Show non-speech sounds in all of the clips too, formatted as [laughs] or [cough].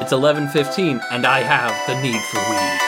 It's 11:15 and I have the need for weed.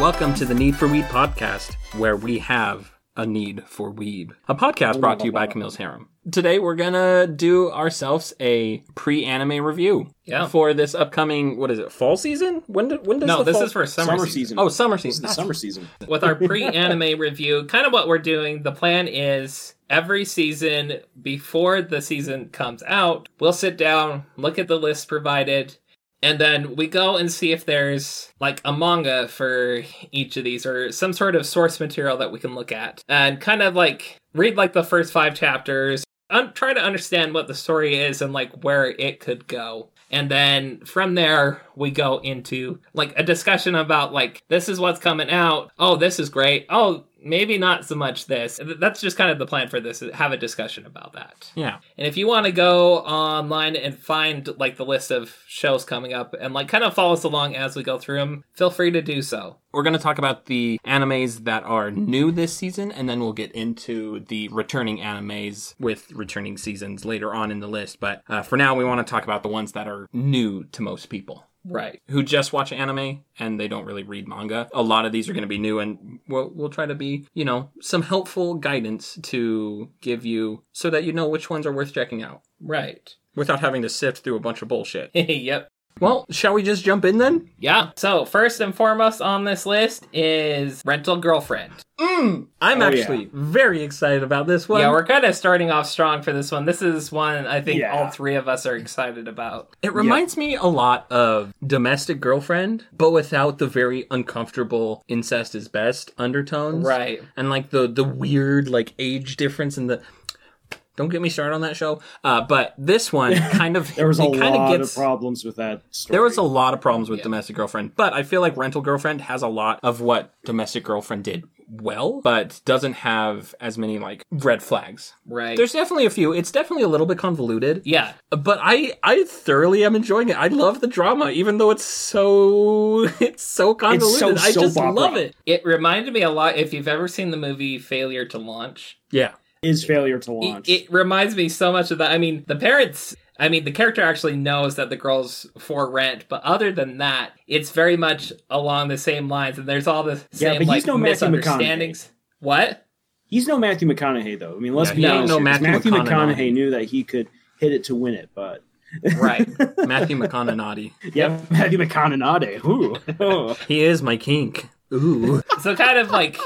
Welcome to the Need for Weed podcast, where we have a need for weed. A podcast brought to you by Camille's Harem. Today we're gonna do ourselves a pre-anime review. Yeah. For this upcoming, what is it, fall season? When, do, when does No, the this fall- is for summer, Summer season. season. Oh, summer It's season. the summer season. With our [laughs] pre-anime review, kind of what we're doing, the plan is every season before the season comes out, we'll sit down, look at the list provided, and then we go and see if there's like a manga for each of these or some sort of source material that we can look at and kind of like read like the first five chapters un- try to understand what the story is and like where it could go. And then from there we go into like a discussion about like this is what's coming out. Oh this is great. Oh maybe not so much this that's just kind of the plan for this have a discussion about that Yeah. and if you want to go online and find like the list of shows coming up and like kind of follow us along as we go through them feel free to do so We're going to talk about the animes that are new this season, and then we'll get into the returning animes with returning seasons later on in the list. But uh, for now, we want to talk about the ones that are new to most people right. Who just watch anime and they don't really read manga. A lot of these are going to be new, and we'll, we'll try to be, you know, some helpful guidance to give you so that you know which ones are worth checking out. Right. Without having to sift through a bunch of bullshit. [laughs] yep. Well, shall we just jump in then? yeah. So first and foremost on this list is rental girlfriend mm. I'm Oh, yeah. actually very excited about this one. yeah we're kind of starting off strong for this one this is one i think Yeah. all three of us are excited about It reminds me a lot of Domestic Girlfriend, but without the very uncomfortable incest is best undertones. right And like the the weird like age difference and the don't get me started on that show. Uh, but this one [laughs] kind of There was a lot of gets of problems with that story. there was a lot of problems with Yeah. Domestic Girlfriend, but I feel like Rental Girlfriend has a lot of what Domestic Girlfriend did well, but doesn't have as many like red flags. right There's definitely a few. It's definitely a little bit convoluted. yeah But I I thoroughly am enjoying it. I love the drama, even though it's so [laughs] it's so convoluted. I just love it. it reminded me a lot if you've ever seen the movie failure to launch Yeah. is failure to it, launch. it reminds me so much of that. I mean, the parents. I mean, the character actually knows that the girl's for rent, but other than that, it's very much along the same lines, and there's all the Yeah, same but like he's no misunderstandings. What? He's no Matthew McConaughey though. I mean, let's Yeah, be he ain't honest. no Matthew Matthew McConaughey. McConaughey knew that he could hit it to win it, but [laughs] Right. Matthew McConaughey. yeah, Matthew McConaughey. Ooh. Oh. He is my kink. Ooh. so kind of like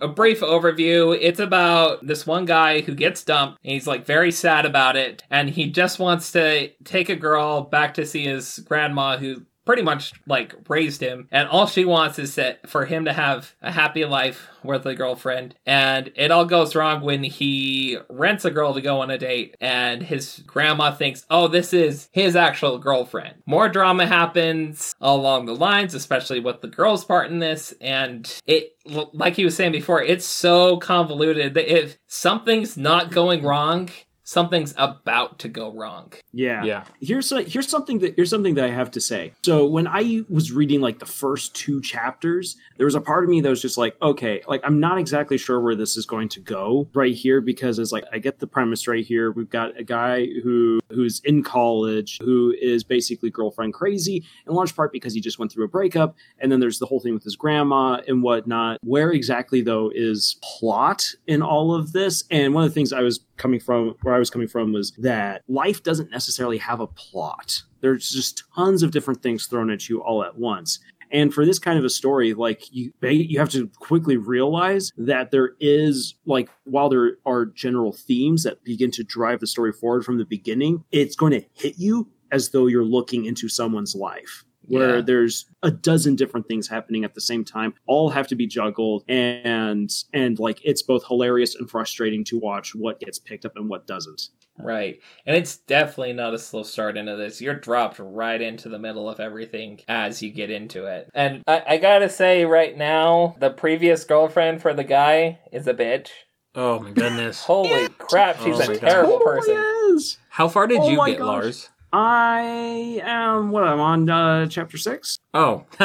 a brief overview. It's about this one guy who gets dumped and he's like very sad about it and he just wants to take a girl back to see his grandma who pretty much like raised him. And all she wants is that for him to have a happy life with a girlfriend. And it all goes wrong when he rents a girl to go on a date and his grandma thinks oh this is his actual girlfriend. More drama happens along the lines especially with the girl's part in this. And it like he was saying before it's so convoluted that if something's not going wrong something's about to go wrong Yeah. Yeah. Here's a, here's something that here's something that I have to say. So when I was reading like the first two chapters, there was a part of me that was just like, okay, like I'm not exactly sure where this is going to go right here because it's like I get the premise right here. We've got a guy who who's in college who is basically girlfriend crazy in large part because he just went through a breakup, and then there's the whole thing with his grandma and whatnot. Where exactly though is plot in all of this? And one of the things I was coming from where I was coming from was that life doesn't necessarily have a plot. There's just tons of different things thrown at you all at once. And for this kind of a story, like you, you have to quickly realize that there is like while there are general themes that begin to drive the story forward from the beginning, it's going to hit you as though you're looking into someone's life where Yeah. there's a dozen different things happening at the same time all have to be juggled and and like it's both hilarious and frustrating to watch what gets picked up and what doesn't Right. And it's definitely not a slow start into this. You're dropped right into the middle of everything as you get into it. And I, I gotta say, right now, the previous girlfriend for the guy is a bitch. Oh my goodness. Holy [laughs] crap, she's Oh a my God. terrible Oh, person. yes. How far did Oh you get, gosh. Lars? I am what I'm on uh, chapter six. Oh, [laughs]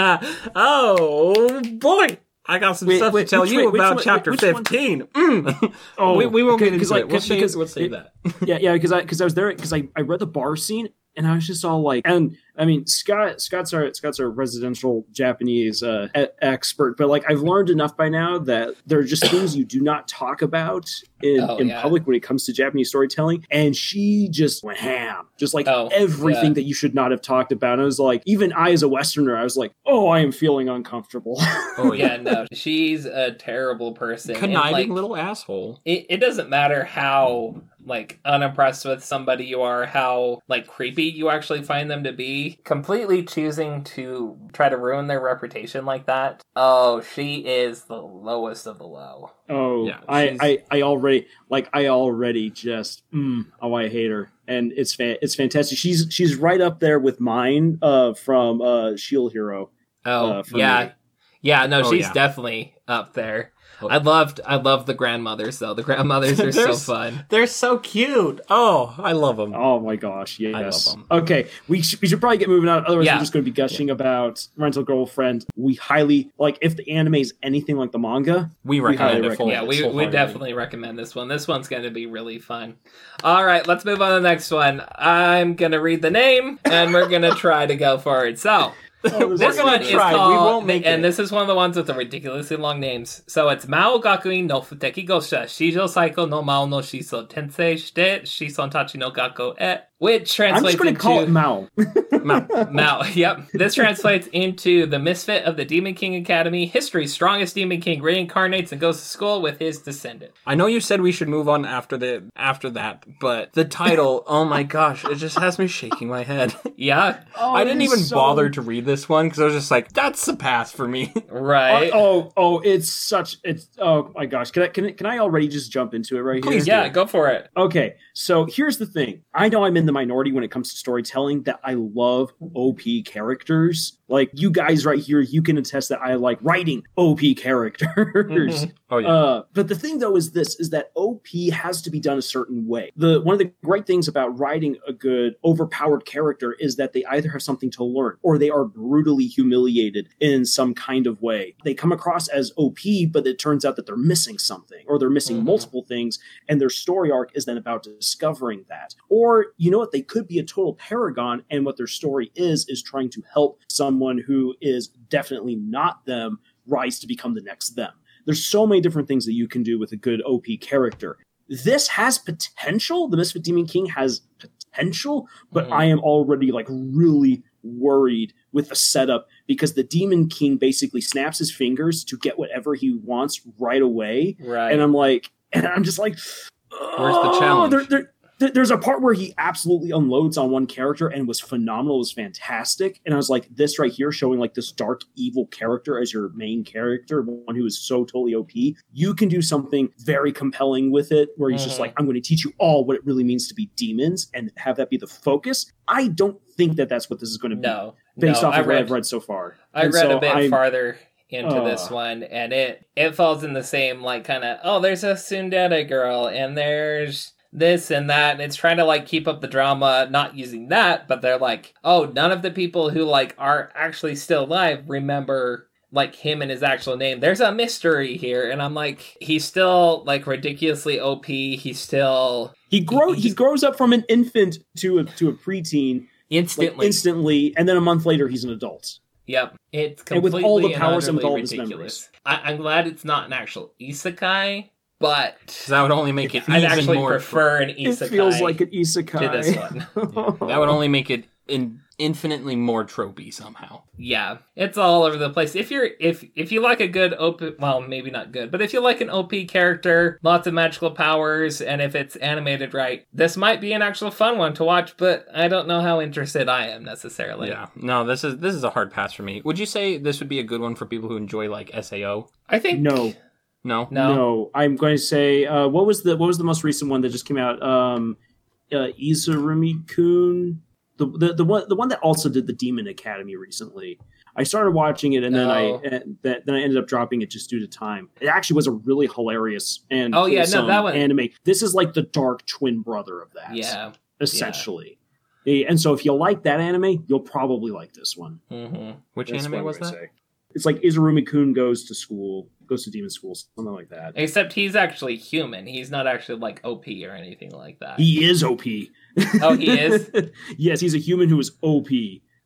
oh boy! I got some Wait, stuff wait, to tell you way- about one- chapter which fifteen. Mm. [laughs] Oh, [laughs] we, we won't get into because it. We'll save, because we'll save that. yeah yeah because I because I was there because I I read the bar scene and I was just all like and I mean Scott Scott's our Scott's our residential Japanese uh, e- expert but like I've learned enough by now that there are just things you do not talk about in, Oh, in yeah. public when it comes to Japanese storytelling and she just went ham just like Oh, everything yeah. that you should not have talked about and I was like even I as a Westerner I was like oh I am feeling uncomfortable [laughs] Oh yeah, no, she's a terrible person. and, conniving like, little asshole. it, it doesn't matter how like unimpressed with somebody you are how like creepy you actually find them to be completely choosing to try to ruin their reputation like that oh she is the lowest of the low Oh, Yeah, I, I, I already like I already just mm, oh I hate her, and it's fa- it's fantastic. She's she's right up there with mine uh, from uh, Shield Hero. oh Uh, yeah me. yeah no Oh, she's yeah. definitely up there. I loved i loved the grandmothers though the grandmothers are [laughs] so fun They're so cute. Oh, I love them. Oh my gosh, yes. love 'em. Okay, we should, we should probably get moving on. Otherwise, Yeah. we're just going to be gushing about Rental Girlfriend. We highly like if the anime is anything like the manga. We highly recommend it recommend full. yeah we, we definitely recommend this one this one's going to be really fun all right let's move on to the next one i'm going to read the name and we're going to try to go for it so This one is try. We called, won't make and it. this is one of the ones with the ridiculously long names. So it's Mao Gakuin no Futeki Gosha Shijo Saiko no Mao no Shiso Tensei Shite Shison Tachi no Gakko e, which I'm just translates going to call it into Mao. [laughs] Mao. Mao. Yep, this translates into the misfit of the Demon King Academy. History's strongest Demon King reincarnates and goes to school with his descendant. I know you said we should move on after the after that, but the title, [laughs] oh my gosh, it just has me shaking my head. [laughs] Yeah, Oh, I didn't oh, even so- bother to read this one because I was just like, that's the pass for me. right. Oh, oh, oh, it's such it's oh my gosh. Can I can, I- can I already just jump into it right Please here? yeah, go for it. Okay, so here's the thing. I know I'm in the minority when it comes to storytelling that I love OP characters. Like you guys right here, you can attest that I like writing OP characters. Oh yeah. Uh, but the thing though is this is that OP has to be done a certain way. The one of the great things about writing a good overpowered character is that they either have something to learn or they are brutally humiliated in some kind of way. They come across as OP, but it turns out that they're missing something or they're missing Mhm. multiple things, and their story arc is then about discovering that. Or you know what, they could be a total paragon, and what their story is is trying to help someone who is definitely not them rise to become the next them. There's so many different things that you can do with a good OP character. This has potential. The Misfit Demon King has potential, but Mhm. I am already like really worried with the setup because the Demon King basically snaps his fingers to get whatever he wants right away. Right. And I'm like, and I'm just like, Where's the "Oh, challenge?" There, there, there- there's a part where he absolutely unloads on one character and was phenomenal, was fantastic. And I was like, this right here, showing like this dark, evil character as your main character, one who is so totally OP. You can do something very compelling with it, where he's just Mhm. like, I'm going to teach you all what it really means to be demons and have that be the focus. I don't think that that's what this is going to be no. based no, off I of what read, I've read so far. I And read so a bit I'm- farther into this Uh. one, and it it falls in the same like kind of oh, there's a tsundere girl, and there's this and that, and it's trying to like keep up the drama, not using that, but they're like, oh, none of the people who like are actually still alive remember like him and his actual name. There's a mystery here, and I'm like, he's still like ridiculously OP. He's still He grows. He grows up from an infant to a to a preteen like, instantly, instantly, and then a month later he's an adult. Yep, it's And with completely all the powers and with all his ridiculous. I, I'm glad it's not an actual isekai, but 'Cause that would only make it I'd even actually more. prefer an isekai It feels like an isekai to this one. [laughs] Yeah, that would only make it in, infinitely more tropey somehow. Yeah, it's all over the place. If you're if if you like a good OP, well, maybe not good, but if you like an OP character, lots of magical powers, and if it's animated right, this might be an actual fun one to watch. But I don't know how interested I am necessarily. Yeah, no, this is this is a hard pass for me. Would you say this would be a good one for people who enjoy like Sao? I think No. No, no, No, I'm going to say uh, what was the what was the most recent one that just came out? Um, uh, Izurumi Kun, the, the the one the one that also did the Demon Academy recently. I started watching it and then Oh. I and that then I ended up dropping it just due to time. It actually was a really hilarious and Oh, yeah, no, that one- anime. This is like the dark twin brother of that. yeah, essentially. Eh, And so if you like that anime, you'll probably like this one. hmm Which That's anime was that? say. It's like Izurumi Kun goes to school, goes to demon school, something like that. Except he's actually human. He's not actually like OP or anything like that. He is OP. Oh, he is? [laughs] yes, he's a human who is OP.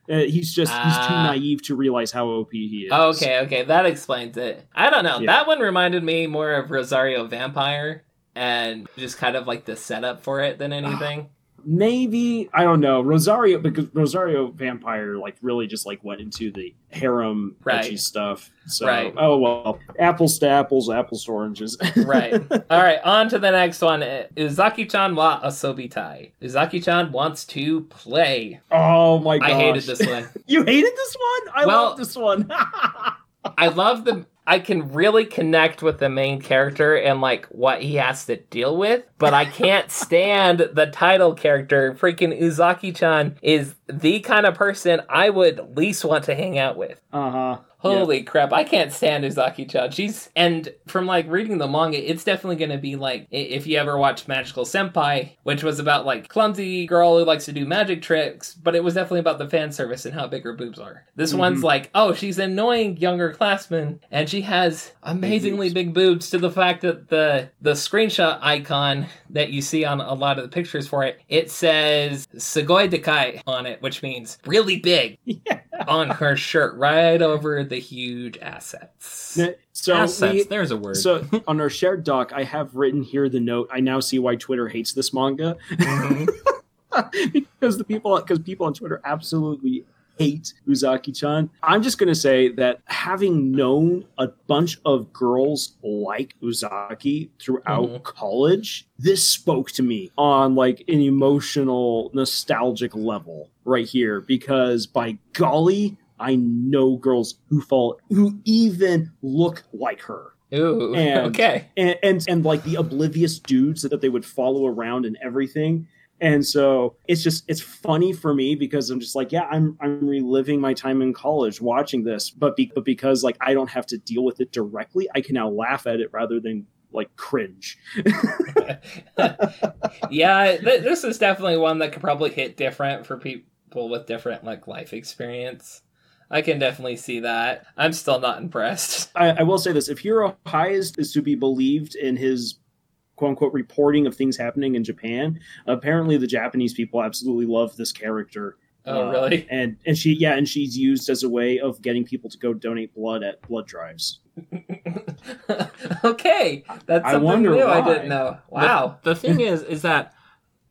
Uh, he's just he's too Ah. naive to realize how OP he is. Oh, okay, okay, that explains it. I don't know. Yeah. That one reminded me more of Rosario Vampire and just kind of like the setup for it than anything. Maybe I don't know Rosario because Rosario Vampire like really just like went into the harem Right. edgy stuff. So Right. oh well, apples to apples, apples to oranges. [laughs] right. All right, on to the next one. Uzaki-chan wa asobitai. Uzaki-chan wants to play. oh my gosh, I hated this one. [laughs] You hated this one? I Well- love this one. [laughs] I love the I can really connect with the main character and like what he has to deal with, but I can't stand the title character. Freaking Uzaki-chan is the kind of person I would least want to hang out with. uh huh. Holy crap, I can't stand Uzaki-chan. She's and from like reading the manga, it's definitely going to be like if you ever watched Magical Senpai, which was about like clumsy girl who likes to do magic tricks, but it was definitely about the fan service and how big her boobs are. This Mhm. one's like, oh, she's annoying younger classmen and she has amazingly boobs. big boobs to the fact that the the screenshot icon that you see on a lot of the pictures for it, it says Sugoi Dekai on it, which means really big [laughs] Yeah. on her shirt right over the huge assets. So Assets. we- There's a word. So on our shared doc, I have written here the note. I now see why Twitter hates this manga Mhm. [laughs] because the people because people on Twitter absolutely hate Uzaki-chan. I'm just gonna say that having known a bunch of girls like Uzaki throughout Mhm. college, this spoke to me on like an emotional, nostalgic level right here because by golly. I know girls who fall who even look like her Ooh, [laughs] And- okay. and, and and like the oblivious dudes that they would follow around and everything. And so it's just it's funny for me because I'm just like, yeah, I'm I'm reliving my time in college watching this, but, be, but because like I don't have to deal with it directly, I can now laugh at it rather than like cringe. [laughs] yeah, th- this is definitely one that could probably hit different for people with different like life experience. I can definitely see that. I'm still not impressed. I, I will say this: if Hiro Hayes is to be believed in his "quote unquote" reporting of things happening in Japan, apparently the Japanese people absolutely love this character. Oh, Uh, really? And and she yeah, and she's used as a way of getting people to go donate blood at blood drives. [laughs] okay, that's I wonder new. I didn't know. Wow. The, the thing is, is that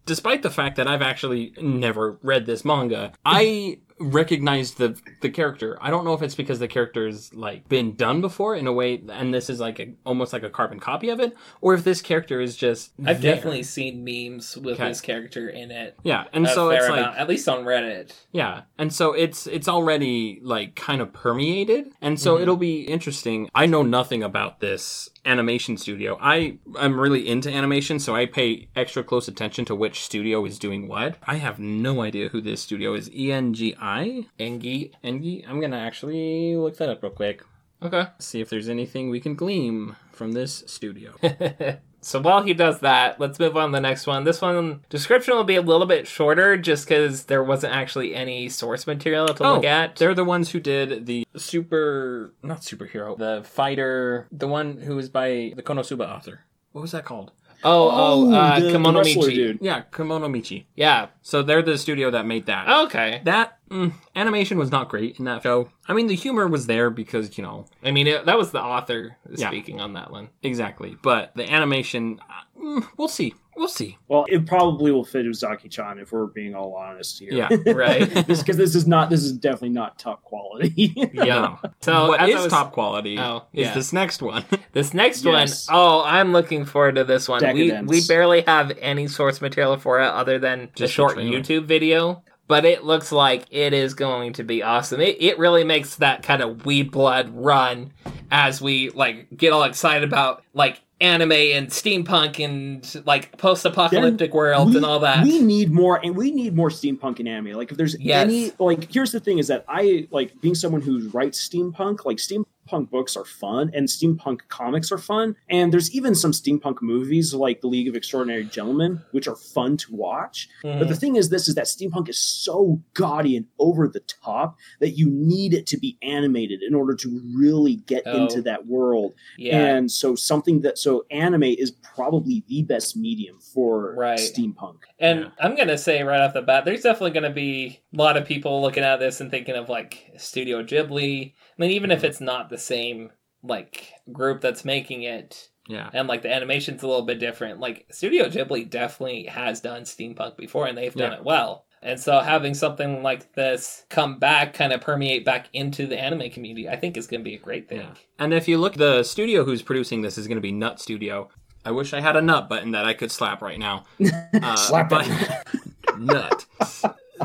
despite the fact that I've actually never read this manga, [laughs] I recognized the the character. I don't know if it's because the character's like been done before in a way, and this is like a, almost like a carbon copy of it, or if this character is just. I've there. definitely seen memes with Okay. this character in it. yeah, and so it's like at least on Reddit. Yeah, and so it's it's already like kind of permeated, and so Mhm. it'll be interesting. I know nothing about this animation studio. I I'm really into animation, so I pay extra close attention to which studio is doing what. I have no idea who this studio is. E N G I Engi. Engi. I'm gonna actually look that up real quick. Okay. See if there's anything we can glean from this studio. [laughs] so while he does that, let's move on to the next one. This one description will be a little bit shorter just because there wasn't actually any source material to look at. They're the ones who did the super, not superhero, the fighter, the one who was by the Konosuba author. What was that called? Oh, oh, uh, the- the Kemono wrestler Michi. dude. Yeah, Kemono Michi. Yeah. So they're the studio that made that. Okay. That mm, animation was not great in that show. I mean, the humor was there because you know I mean, it, that was the author Yeah. speaking on that one. exactly, but the animation, uh, mm, we'll see, we'll see. Well, it probably will fit Uzaki-chan if we're being all honest here. Yeah, [laughs] Right. because this is not this is definitely not top quality. Yeah. So what as is was- top quality Oh, is yeah. this next one. [laughs] This next Yes. one, oh, I'm looking forward to this one. We Decadence. we barely have any source material for it other than the Just the short trailer. YouTube video, but it looks like it is going to be awesome. It it really makes that kind of weed blood run as we like get all excited about like anime and steampunk and like post-apocalyptic worlds we, and all that. We need more, and we need more steampunk and anime. Like, if there's Yes. any, like, here's the thing: is that I like being someone who writes steampunk. Like, steampunk steampunk books are fun and steampunk comics are fun. And there's even some steampunk movies like The League of Extraordinary Gentlemen, which are fun to watch. Mhm. But the thing is, this is that steampunk is so gaudy and over the top that you need it to be animated in order to really get Oh. into that world. yeah. And so, something that so anime is probably the best medium for Right. steampunk. And Yeah. I'm gonna say right off the bat, there's definitely gonna be a lot of people looking at this and thinking of like Studio Ghibli. I mean, even if it's not the same like group that's making it, Yeah. and like the animation's a little bit different. Like Studio Ghibli definitely has done steampunk before, and they've done Yeah. it well. And so having something like this come back, kind of permeate back into the anime community, I think is going to be a great thing. Yeah. And if you look, the studio who's producing this is going to be Nut Studio. I wish I had a nut button that I could slap right now. [laughs] Uh, Slap but it. [laughs] nut.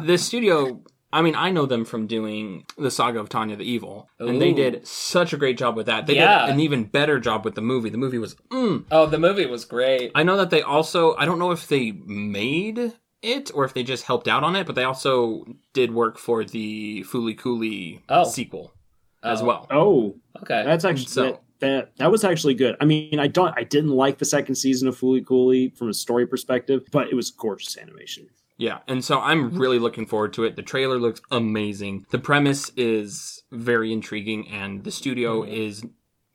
The studio. I mean, I know them from doing the Saga of Tanya the Evil, and they Ooh. did such a great job with that. They Yeah. did an even better job with the movie. The movie was. Mm. Oh, the movie was great. I know that they also. I don't know if they made it or if they just helped out on it, but they also did work for the Fooly Cooley Oh. sequel as Oh. well. Oh, Okay. That's actually So- that, that that was actually good. I mean, I don't I didn't like the second season of Fooly Cooley from a story perspective, but it was gorgeous animation. Yeah, and so I'm really looking forward to it. The trailer looks amazing. The premise is very intriguing, and the studio Mhm. is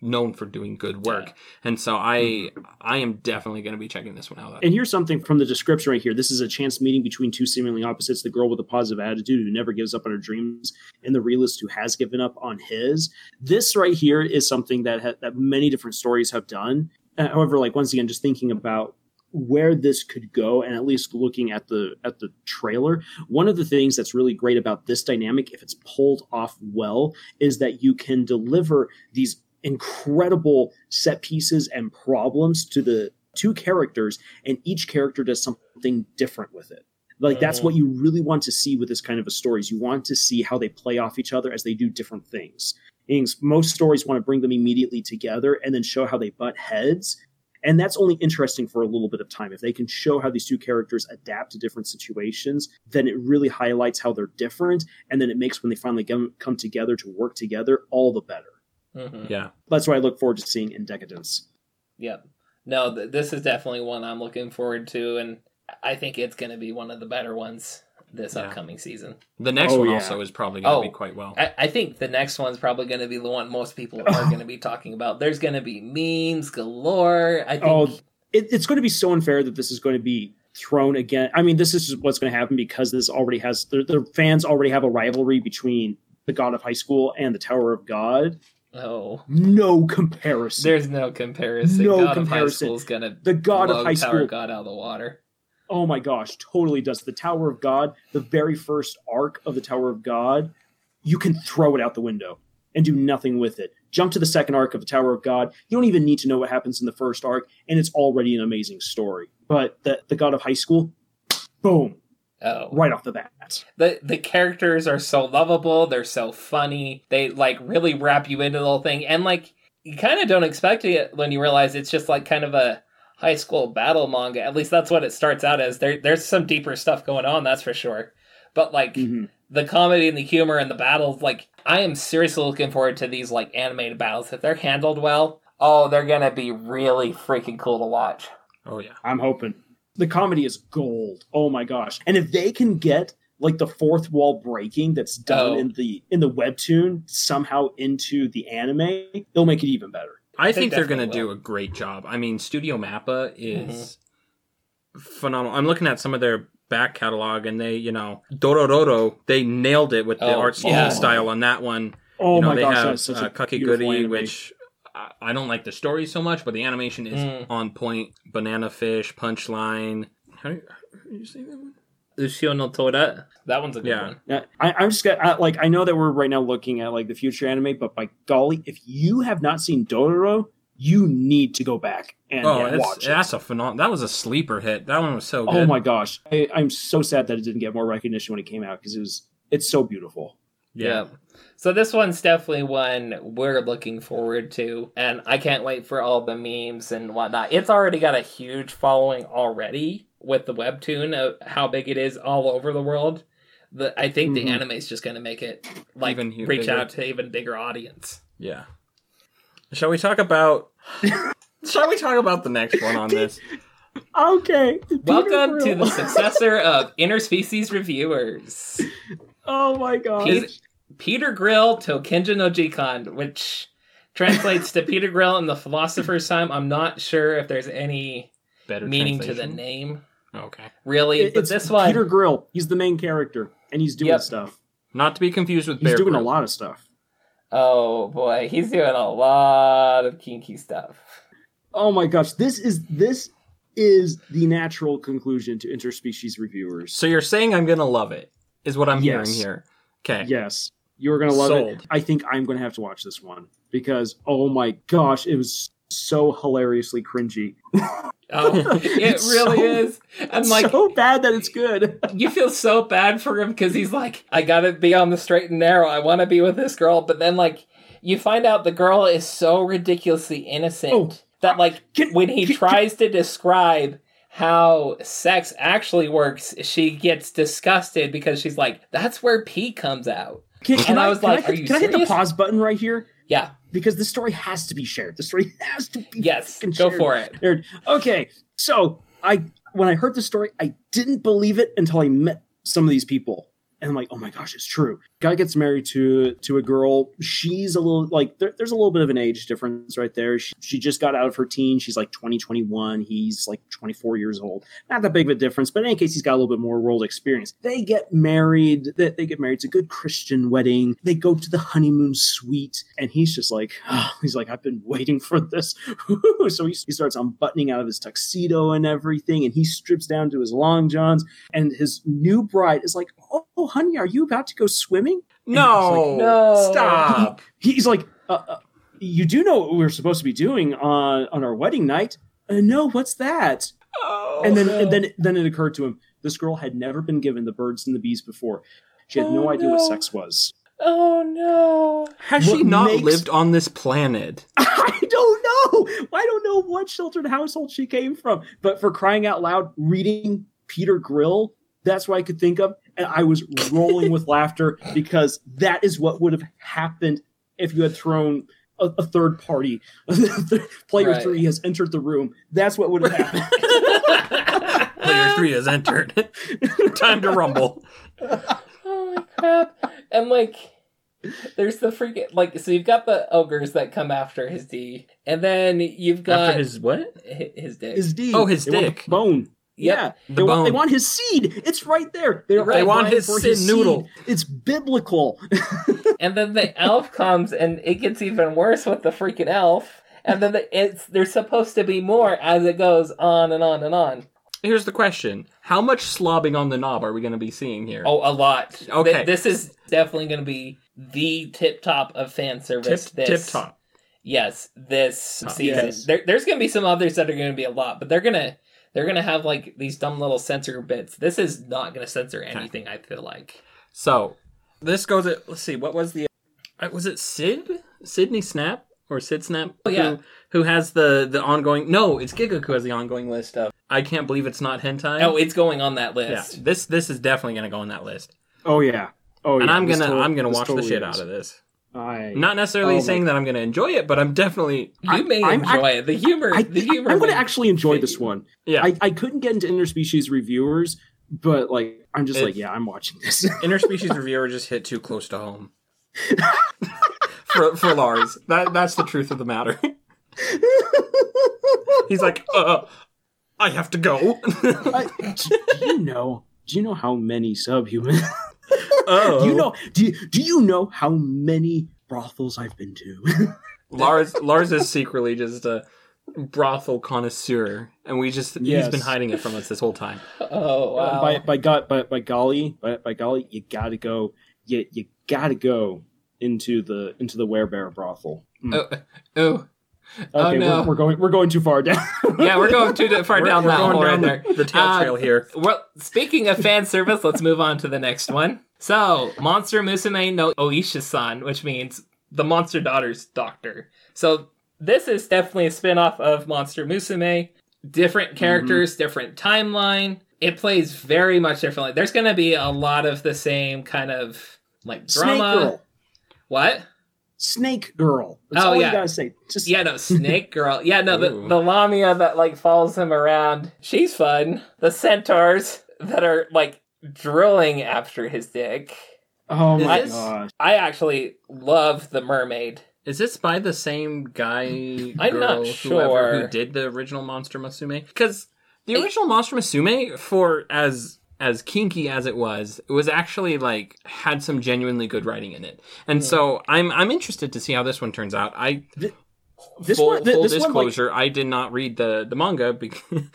known for doing good work. And so I I am definitely going to be checking this one out. And here's something from the description right here. This is a chance meeting between two seemingly opposites: the girl with a positive attitude who never gives up on her dreams, and the realist who has given up on his. This right here is something that ha- that many different stories have done. Uh, however, like once again, just thinking about where this could go and at least looking at the at the trailer one of the things that's really great about this dynamic if it's pulled off well is that you can deliver these incredible set pieces and problems to the two characters and each character does something different with it. Like that's what oh. you really want to see with this kind of a story is you want to see how they play off each other as they do different things. Most stories want to bring them immediately together and then show how they butt heads and that's only interesting for a little bit of time. If they can show how these two characters adapt to different situations then it really highlights how they're different and then it makes when they finally come, come together to work together all the better. Mhm. yeah, that's what i look forward to seeing in decadence. Yep. No, th- this is definitely one I'm looking forward to, and I think it's going to be one of the better ones this Yeah. upcoming season. the next Oh, one yeah. also is probably going to Oh. be quite well. I, I think the next one's probably going to be the one most people are oh. going to be talking about. There's going to be memes galore. I think. Oh, it, it's going to be so unfair that this is going to be thrown again. I mean, this is what's going to happen because this already has the, the fans already have a rivalry between the God of High School and the Tower of God. oh, No comparison. there's no comparison. No God comparison. Of High School's going to the God of High Tower School. of God out of the water. Oh my gosh, totally does. The Tower of God, the very first arc of the Tower of God, you can throw it out the window and do nothing with it. Jump to the second arc of the Tower of God. You don't even need to know what happens in the first arc, and it's already an amazing story. But the, the God of High School, boom, Oh, right off the bat. the the characters are so lovable. They're so funny. They like really wrap you into the whole thing, and like you kind of don't expect it when you realize it's just like kind of a high school battle manga. At least that's what it starts out as. There there's some deeper stuff going on, that's for sure. But like Mhm. the comedy and the humor and the battles, like I am seriously looking forward to these like animated battles. If they're handled well, oh, they're gonna be really freaking cool to watch. Oh yeah, I'm hoping. The comedy is gold. Oh my gosh. And if they can get like the fourth wall breaking that's done Oh. in the in the webtoon somehow into the anime, they'll make it even better. I They think they're going to do a great job. I mean, Studio Mappa is phenomenal. I'm looking at some of their back catalog, and they, you know, Dorororo, they nailed it with the Oh, art yeah. style on that one. Oh you know, my they gosh, have such uh, a Kakegurui, beautiful anime. which I, I don't like the story so much, but the animation is Mm. on point. Banana Fish, Punchline. How do you, how do you say that one? Ushio no Tora. That one's a good Yeah. one. Yeah, I, I'm just got I, like I know that we're right now looking at like the future anime, but by golly, if you have not seen Dororo, you need to go back and Oh, yeah, that's, watch it. that's a phenomenal. That was a sleeper hit. That one was so oh good. Oh my gosh, I, I'm so sad that it didn't get more recognition when it came out because it was it's so beautiful. Yeah. So this one's definitely one we're looking forward to, and I can't wait for all the memes and whatnot. It's already got a huge following already with the webtoon of how big it is all over the world. The I think Mhm. the anime is just going to make it like Even reach bigger. out to even bigger audience. Yeah. Shall we talk about? [laughs] Shall we talk about the next one on this? Okay. Welcome to the [laughs] successor of Interspecies Reviewers, Oh my gosh. Peter, Peter Grill to Kenja no Jikan, which translates to Peter Grill and the Philosopher's Time. I'm not sure if there's any Better meaning to the name, Okay. really, It- but it's this one. Peter Grill. He's the main character, and he's doing Yep. stuff. Not to be confused with He's Bear doing a Grylls. lot of stuff. Oh boy, he's doing a lot of kinky stuff. Oh my gosh, this is this is the natural conclusion to interspecies reviewers. So you're saying I'm gonna love it? Is what I'm Yes. hearing here. Okay. Yes, you're gonna love Sold. it. I think I'm gonna have to watch this one because oh my gosh, it was so hilariously cringy. Oh, [laughs] it really so- is. And like, so bad that it's good. [laughs] you feel so bad for him because he's like, I gotta be on the straight and narrow. I want to be with this girl, but then like, you find out the girl is so ridiculously innocent Oh, that uh, like, Can- when he can- tries to describe how sex actually works, she gets disgusted because she's like, "That's where pee comes out." Can, can I I, was like, I, are you can I hit the pause button right here? Yeah. Because the story has to be shared. The story has to be Yes. Go for it. Okay, so I when I heard the story, I didn't believe it until I met some of these people, and I'm like, oh my gosh, it's true. Guy gets married to to a girl. She's a little like there, there's a little bit of an age difference right there. She, she just got out of her teen. She's like 20, 21. He's like 24 years old. Not that big of a difference, but in any case, he's got a little bit more world experience. They get married. They, they get married. It's a good Christian wedding. They go to the honeymoon suite, and he's just like, ah, he's like, I've been waiting for this. [laughs] so he, he starts unbuttoning out of his tuxedo and everything, and he strips down to his long johns. And his new bride is like, "Oh, honey, are you about to go swimming?" No. No. Stop. [laughs] He's like, uh, uh, "You do know what we're supposed to be doing on on our wedding night?" Uh, no, what's that? Oh, and then no. and then then it occurred to him this girl had never been given the birds and the bees before. She had no Oh, idea what sex was. Oh no. has she not makes- lived on this planet? [laughs] I don't know. I don't know what sheltered household she came from. But for crying out loud, reading Peter Grill, that's what I could think of. And I was rolling with laughter because that is what would have happened if you had thrown a, a third party. [laughs] Player Right. three has entered the room. That's what would have happened. [laughs] Player three has entered. [laughs] Time to rumble. Oh my crap. And like there's the freaking like so you've got the ogres that come after his D. And then you've got After his what? hi- his dick. His D. Oh, his They want the dick. Bone. Yep. Yeah, The they want, they want his seed. It's right there. They're They want vying his for sin noodle. seed. It's biblical. [laughs] and then the elf comes and it gets even worse with the freaking elf. And then the, it's there's supposed to be more as it goes on and on and on. Here's the question: How much slobbing on the knob are we going to be seeing here? Oh, a lot. Okay. Th- this is definitely going to be the tip top of fan service. this, tip top. Yes, this Top. season. Yes. There, there's going to be some others that are going to be a lot, but they're going to they're going to have like these dumb little censor bits. This is not going to censor anything. I feel like. So this goes at let's see, what was the uh, was it Sid? Sydney Snap or Sid Snap? Oh, yeah. Who, who has the the ongoing no, it's Gigguk who has the ongoing list of I can't believe it's not hentai. Oh, it's going on that list. yeah. list. This this is definitely gonna go on that list. oh yeah. Oh yeah. and. I'm This gonna tot- I'm gonna watch totally the shit is. out of this. I, Not necessarily Oh, my- saying that I'm gonna enjoy it, but I'm definitely You I- may I'm- enjoy it. The humor, I, the humor. am going to actually enjoy this one. yeah. I, I couldn't get into interspecies reviewers, but like I'm just It- like, yeah, I'm watching this. [laughs] Interspecies reviewer just hit too close to home. [laughs] for for Lars. That that's the truth of the matter. [laughs] He's like, uh I have to go. I- do, do you know? Do you know how many subhuman? Oh. do you know? Do you, do you know how many brothels I've been to? [laughs] Lars Lars is secretly just a brothel connoisseur, and we just he's Yes. been hiding it from us this whole time. [laughs] Oh wow! by by God, by, by golly, by, by golly, you gotta go. You you gotta go into the into the werebear brothel. Mm. oh, oh, Okay, oh, no. we're, we're going we're going too far down. [laughs] yeah, we're going too far We're, down we're that going hole right down there. the, the tail Uh, trail here. Well, speaking of fan service, let's move on to the next one. So, Monster Musume no Oisha-san, which means the monster daughter's doctor. So, this is definitely a spin-off of Monster Musume. Different mm-hmm. characters, different timeline. It plays very much differently. There's going to be a lot of the same kind of like Snake drama. girl. What? Snake Girl. That's Oh, all yeah. you gotta say. Just Yeah, no, Snake Girl. Yeah, no, the, the Lamia that like follows him around. She's fun. The centaurs that are like drilling after his dick. oh my this- gosh. I actually love the mermaid. Is this by the same guy? I'm girl, not whoever, sure. who did the original Monster Musume. Because the It- original Monster Musume, for as as kinky as it was, it was actually like had some genuinely good writing in it. And so I'm I'm interested to see how this one turns out. I This full, one, th- full this one, like, disclosure, I did not read the the manga because [laughs]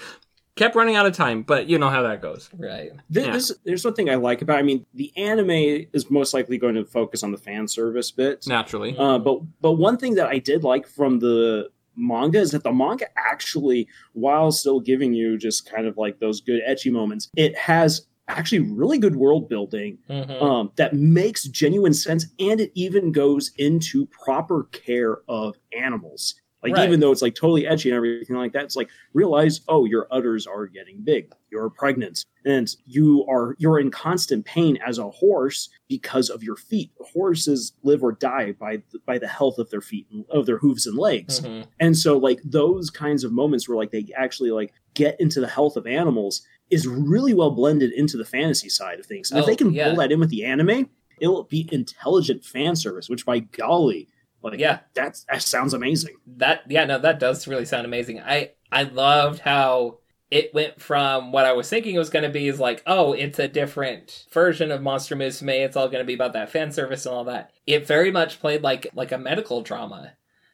kept running out of time. But you know how that goes. Right. This, Yeah. this there's one thing I like about. I mean, the anime is most likely going to focus on the fan service bits. Naturally, Uh, but but one thing that I did like from the manga is that the manga actually, while still giving you just kind of like those good ecchi moments, it has actually really good world building Mhm. um, that makes genuine sense, and it even goes into proper care of animals. Like Right. even though it's like totally edgy and everything like that, it's like realize, oh, your udders are getting big, you're pregnant, and you are you're in constant pain as a horse because of your feet. Horses live or die by the, by the health of their feet, and, of their hooves and legs. Mhm. And so like those kinds of moments where like they actually like get into the health of animals is really well blended into the fantasy side of things. And if Oh, they can yeah. pull that in with the anime, it'll be intelligent fan service, which by golly, like Yeah. that's that sounds amazing. That yeah, no, that does really sound amazing. I I loved how it went from what I was thinking it was going to be is like, oh, it's a different version of Monster Musume. It's all going to be about that fan service and all that. It very much played like like a medical drama.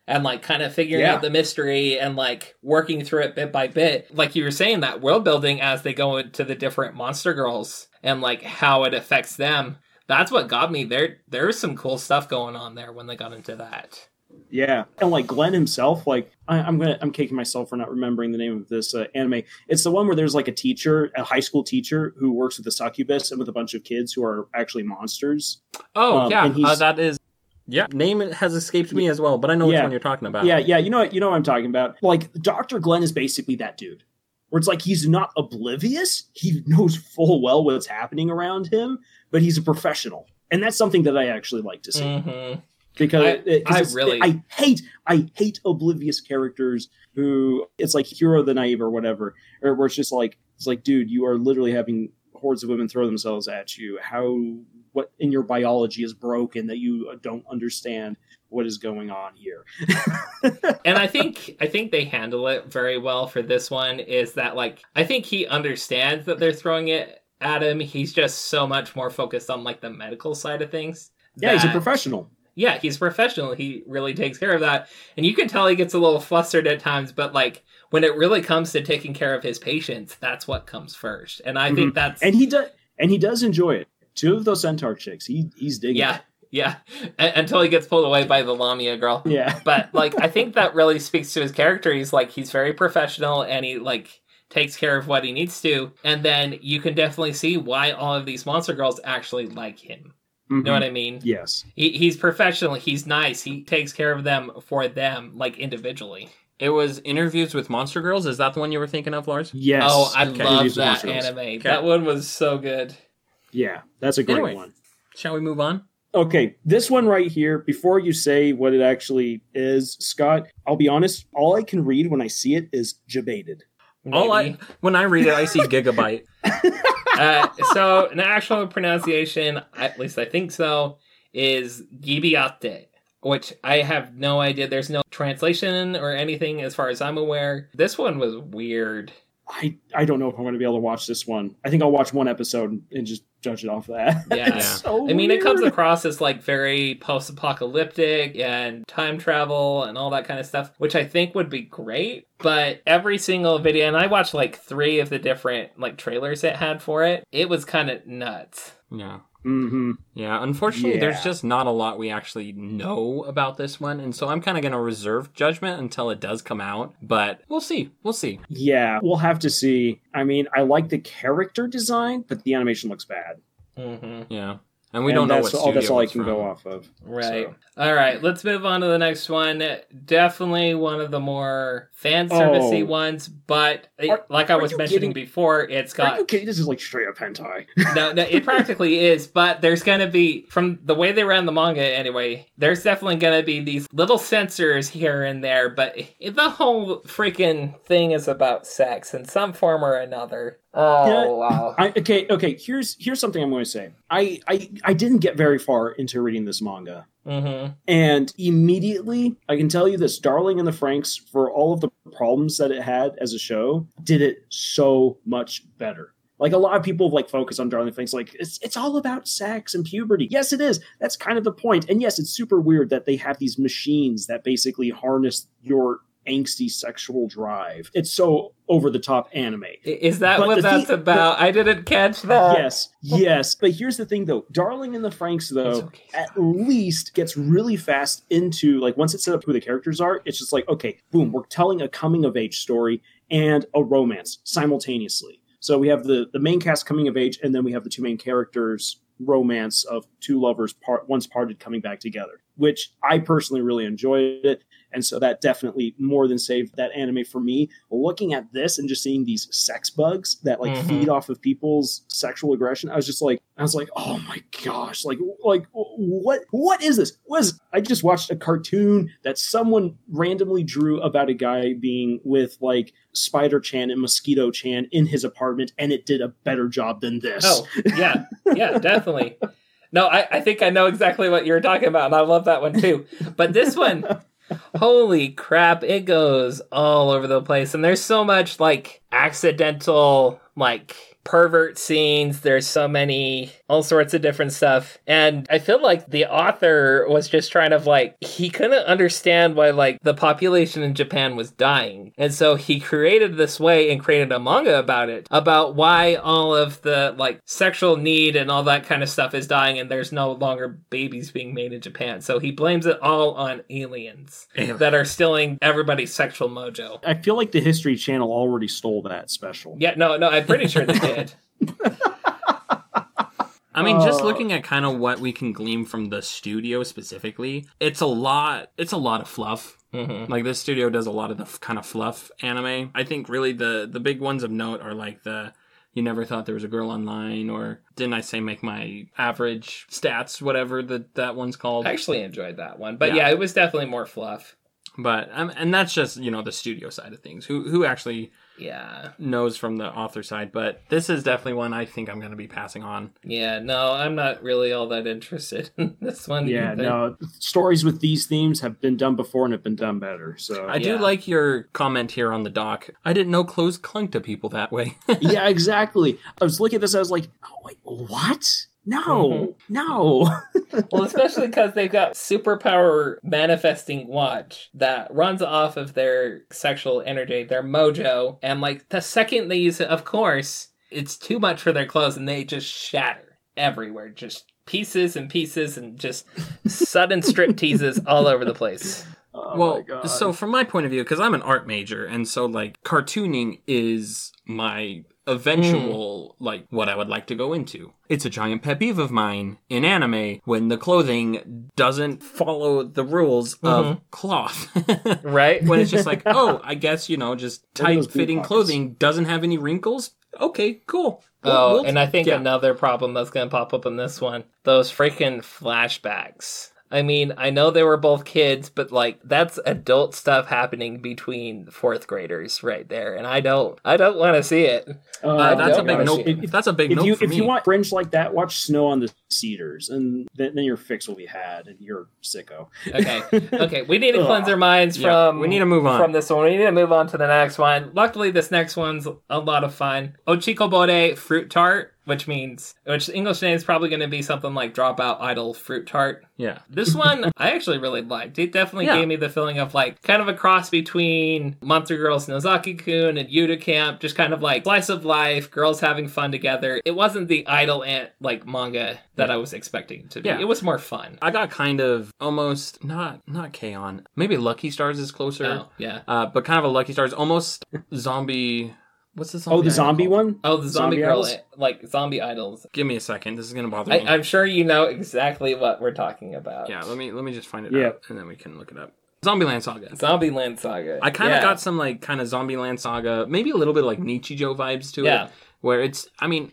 And like kind of figuring Yeah. out the mystery and like working through it bit by bit. Like you were saying, that world building as they go into the different monster girls and like how it affects them. That's what got me. There there's some cool stuff going on there when they got into that. Yeah, and like Glenn himself, like I, I'm gonna I'm kicking myself for not remembering the name of this uh, anime. It's the one where there's like a teacher, a high school teacher, who works with the succubus and with a bunch of kids who are actually monsters. oh um, yeah, and he's- uh, that is. Yeah, name has escaped me as well, but I know which one you're talking about. Yeah, yeah, you know what you know what I'm talking about. Like Dr. Glenn is basically that dude. Where it's like he's not oblivious. He knows full well what's happening around him, but he's a professional. And that's something that I actually like to see. Mm-hmm. Because I- it- I really- I hate I hate oblivious characters who it's like Hero the Naive or whatever, or where it's just like it's like, dude, you are literally having hordes of women throw themselves at you. How what in your biology is broken that you don't understand what is going on here? [laughs] and I think I think they handle it very well for this one. Is that like I think he understands that they're throwing it him. He's just so much more focused on like the medical side of things. Yeah, he's a professional. Yeah, he's professional. He really takes care of that, and you can tell he gets a little flustered at times. But like when it really comes to taking care of his patients, that's what comes first. And I think mm-hmm. that's and he does and he does enjoy it. Two of those centaur chicks, he he's digging. yeah, yeah. [laughs] A- until he gets pulled away by the Lamia girl. yeah, but like I think [laughs] that really speaks to his character. He's like he's very professional and he like takes care of what he needs to, and then you can definitely see why all of these monster girls actually like him. You know what mm-hmm. I mean? yes, He, he's professional. He's nice. He takes care of them for them, like individually. It was interviews with monster girls. Is that the one you were thinking of, Lars? yes. Oh, I Okay. love that Monster Girls. anime. That one was so good. Yeah, that's a great Anyway. one. Shall we move on? Okay, this one right here, before you say what it actually is, Scott, I'll be honest, all I can read when I see it is Jabated. All I when I read it, I see gigabyte. [laughs] uh, so an actual pronunciation, at least I think so, is Gibiate, which I have no idea. There's no translation or anything as far as I'm aware. This one was weird. I, I don't know if I'm going to be able to watch this one. I think I'll watch one episode and, and just judge it off of that. Yeah. It's [laughs] so I mean, it comes across as like very post apocalyptic and time travel and all that kind of stuff, which I think would be great. But every single video, and I watched like three of the different like trailers it had for it, it was kind of nuts. Yeah. Mhm. Yeah, unfortunately, there's just not a lot we actually know about this one, and so I'm kind of going to reserve judgment until it does come out. But we'll see. We'll see. Yeah, we'll have to see. I mean, I like the character design, but the animation looks bad. hmm Yeah. And we And don't know that's what all. That's studio all I can from. go off of. Right. So- All right. Let's move on to the next one. Definitely one of the more fan servicey Oh. ones, but it- Are- like I was mentioning kidding? before, it's got you kidding? This is like straight up hentai. [laughs] no, no, it practically is, but there's going to be, from the way they ran the manga anyway, there's definitely going to be these little censors here and there, but the whole freaking thing is about sex in some form or another. Oh, Yeah. wow. I, okay, okay. Here's here's something I'm going to say. I, I I didn't get very far into reading this manga, hmm and immediately I can tell you this: Darling in the Franxx, for all of the problems that it had as a show, did it so much better. Like a lot of people have like focus on Darling Franxx, like it's it's all about sex and puberty. Yes, it is. That's kind of the point. And yes, it's super weird that they have these machines that basically harness your angsty sexual drive. It's so over the top anime. Is that But what the that's thing- about? I didn't catch that. yes, yes. But here's the thing, though. Darling in the Franxx, though, okay. at least gets really fast into like once it's set up who the characters are. It's just like okay, boom, we're telling a coming of age story and a romance simultaneously. So we have the the main cast coming of age, and then we have the two main characters romance of two lovers part once parted coming back together which i personally really enjoyed it and so that definitely more than saved that anime for me looking at this and just seeing these sex bugs that like Mhm. feed off of people's sexual aggression i was just like i was like oh my gosh like like what what is this what is i just watched a cartoon that someone randomly drew about a guy being with like spider chan and mosquito chan in his apartment and it did a better job than this Oh, yeah. Yeah, definitely. [laughs] No, I, I think I know exactly what you're talking about, and I love that one too. But this one, holy crap, it goes all over the place. And there's so much like accidental, like pervert scenes. There's so many, all sorts of different stuff. And I feel like the author was just trying to like, he couldn't understand why like the population in Japan was dying. And so he created this way and created a manga about it, about why all of the like sexual need and all that kind of stuff is dying and there's no longer babies being made in Japan. So he blames it all on aliens Aliens. that are stealing everybody's sexual mojo. I feel like the History Channel already stole that special. Yeah, no, no, I'm pretty sure they did. [laughs] [laughs] I mean, just Uh, looking at kind of what we can glean from the studio specifically, it's a lot. It's a lot of fluff. hmm Like this studio does a lot of the f- kind of fluff anime. I think really the the big ones of note are like the you never thought there was a girl online or didn't I say make my average stats whatever that that one's called. I actually enjoyed that one, but Yeah. yeah, it was definitely more fluff. But um, and that's just you know the studio side of things. Who who actually Yeah, knows from the author side. But this is definitely one I think I'm going to be passing on. yeah, no, I'm not really all that interested [laughs] in this one. Yeah, either. no. Stories with these themes have been done before and have been done better. So I do like your comment here on the doc. I didn't know clothes clung to people that way. [laughs] yeah, exactly. I was looking at this. I was like, oh, wait, what? No, Mhm. no. [laughs] well, especially because they've got superpower manifesting watch that runs off of their sexual energy, their mojo, and like the second they use it, of course, it's too much for their clothes, and they just shatter everywhere, just pieces and pieces, and just [laughs] sudden strip teases all over the place. Oh well, so from my point of view, because I'm an art major, and so like cartooning is my eventual hmm. like what I would like to go into. It's a giant pet peeve of mine in anime when the clothing doesn't follow the rules of mm-hmm. cloth. [laughs] Right? when it's just like, [laughs] oh, I guess you know, just tight fitting clothing doesn't have any wrinkles. Okay, cool. We'll- Oh, we'll- and I think yeah. another problem that's going to pop up in this one those freaking flashbacks. I mean, I know they were both kids, but like that's adult stuff happening between fourth graders right there, and I don't, I don't want to see it. Uh, Uh, that's a big wanna see it. That's a big if note you for if me. you want fringe like that, watch Snow on the Cedars, and then, then your fix will be had, and you're sicko. Okay, [laughs] okay, we need to cleanse our minds Yeah, from. we need to move on. from this one. We need to move on to the next one. Luckily, this next one's a lot of fun. Ochikobore fruit tart, which means which the English name is probably going to be something like Dropout Idol fruit tart. yeah. This one [laughs] I actually really liked. It definitely Yeah. gave me the feeling of like kind of a cross between Monthly Girls Nozaki Kun and Yuru Camp, just kind of like slice of life, girls having fun together. It wasn't the idol ant like manga that I was expecting to be. Yeah. It was more fun. I got kind of almost not not K-On! Maybe Lucky Stars is closer. Oh, yeah. Uh, but kind of a Lucky Stars, almost zombie What's the zombie? Oh, the idol zombie called? one. Oh, the zombie, Zombie girl, idols? like zombie idols. Give me a second. This is gonna bother I, me. I'm sure you know exactly what we're talking about. yeah, let me let me just find it Yeah. out, and then we can look it up. Zombieland Saga. Zombieland Saga. I kind of Yeah. got some like kind of Zombieland Saga, maybe a little bit like Nichijou vibes to Yeah. it, where it's, I mean,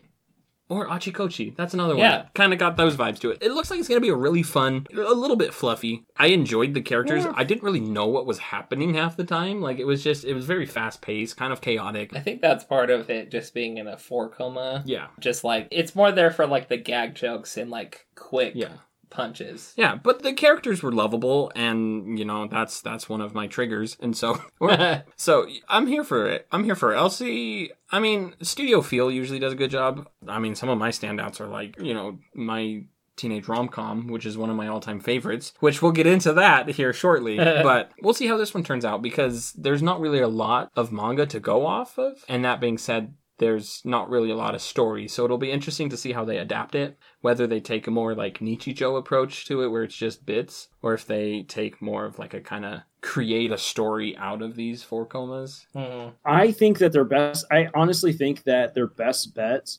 or Achikochi. That's another one. Yeah. one. Kind of got those vibes to it. It looks like it's gonna be a really fun, a little bit fluffy. I enjoyed the characters. Yeah. I didn't really know what was happening half the time. Like it was just, it was very fast paced, kind of chaotic. I think that's part of it just being in a four coma. Yeah, Just like it's more there for like the gag jokes and like quick yeah. Punches. Yeah, but the characters were lovable, and you know that's that's one of my triggers, and so [laughs] [laughs] so I'm here for it. I'm here for it. Elsie. I mean, Studio Feel usually does a good job. I mean, some of my standouts are like you know my teenage rom com, which is one of my all time favorites. Which we'll get into that here shortly, [laughs] but we'll see how this one turns out because there's not really a lot of manga to go off of. And that being said. There's not really a lot of story, so it'll be interesting to see how they adapt it. Whether they take a more like Nichijou approach to it, where it's just bits, or if they take more of like a kind of create a story out of these four comas. Mhm. I think that their best. I honestly think that their best bet.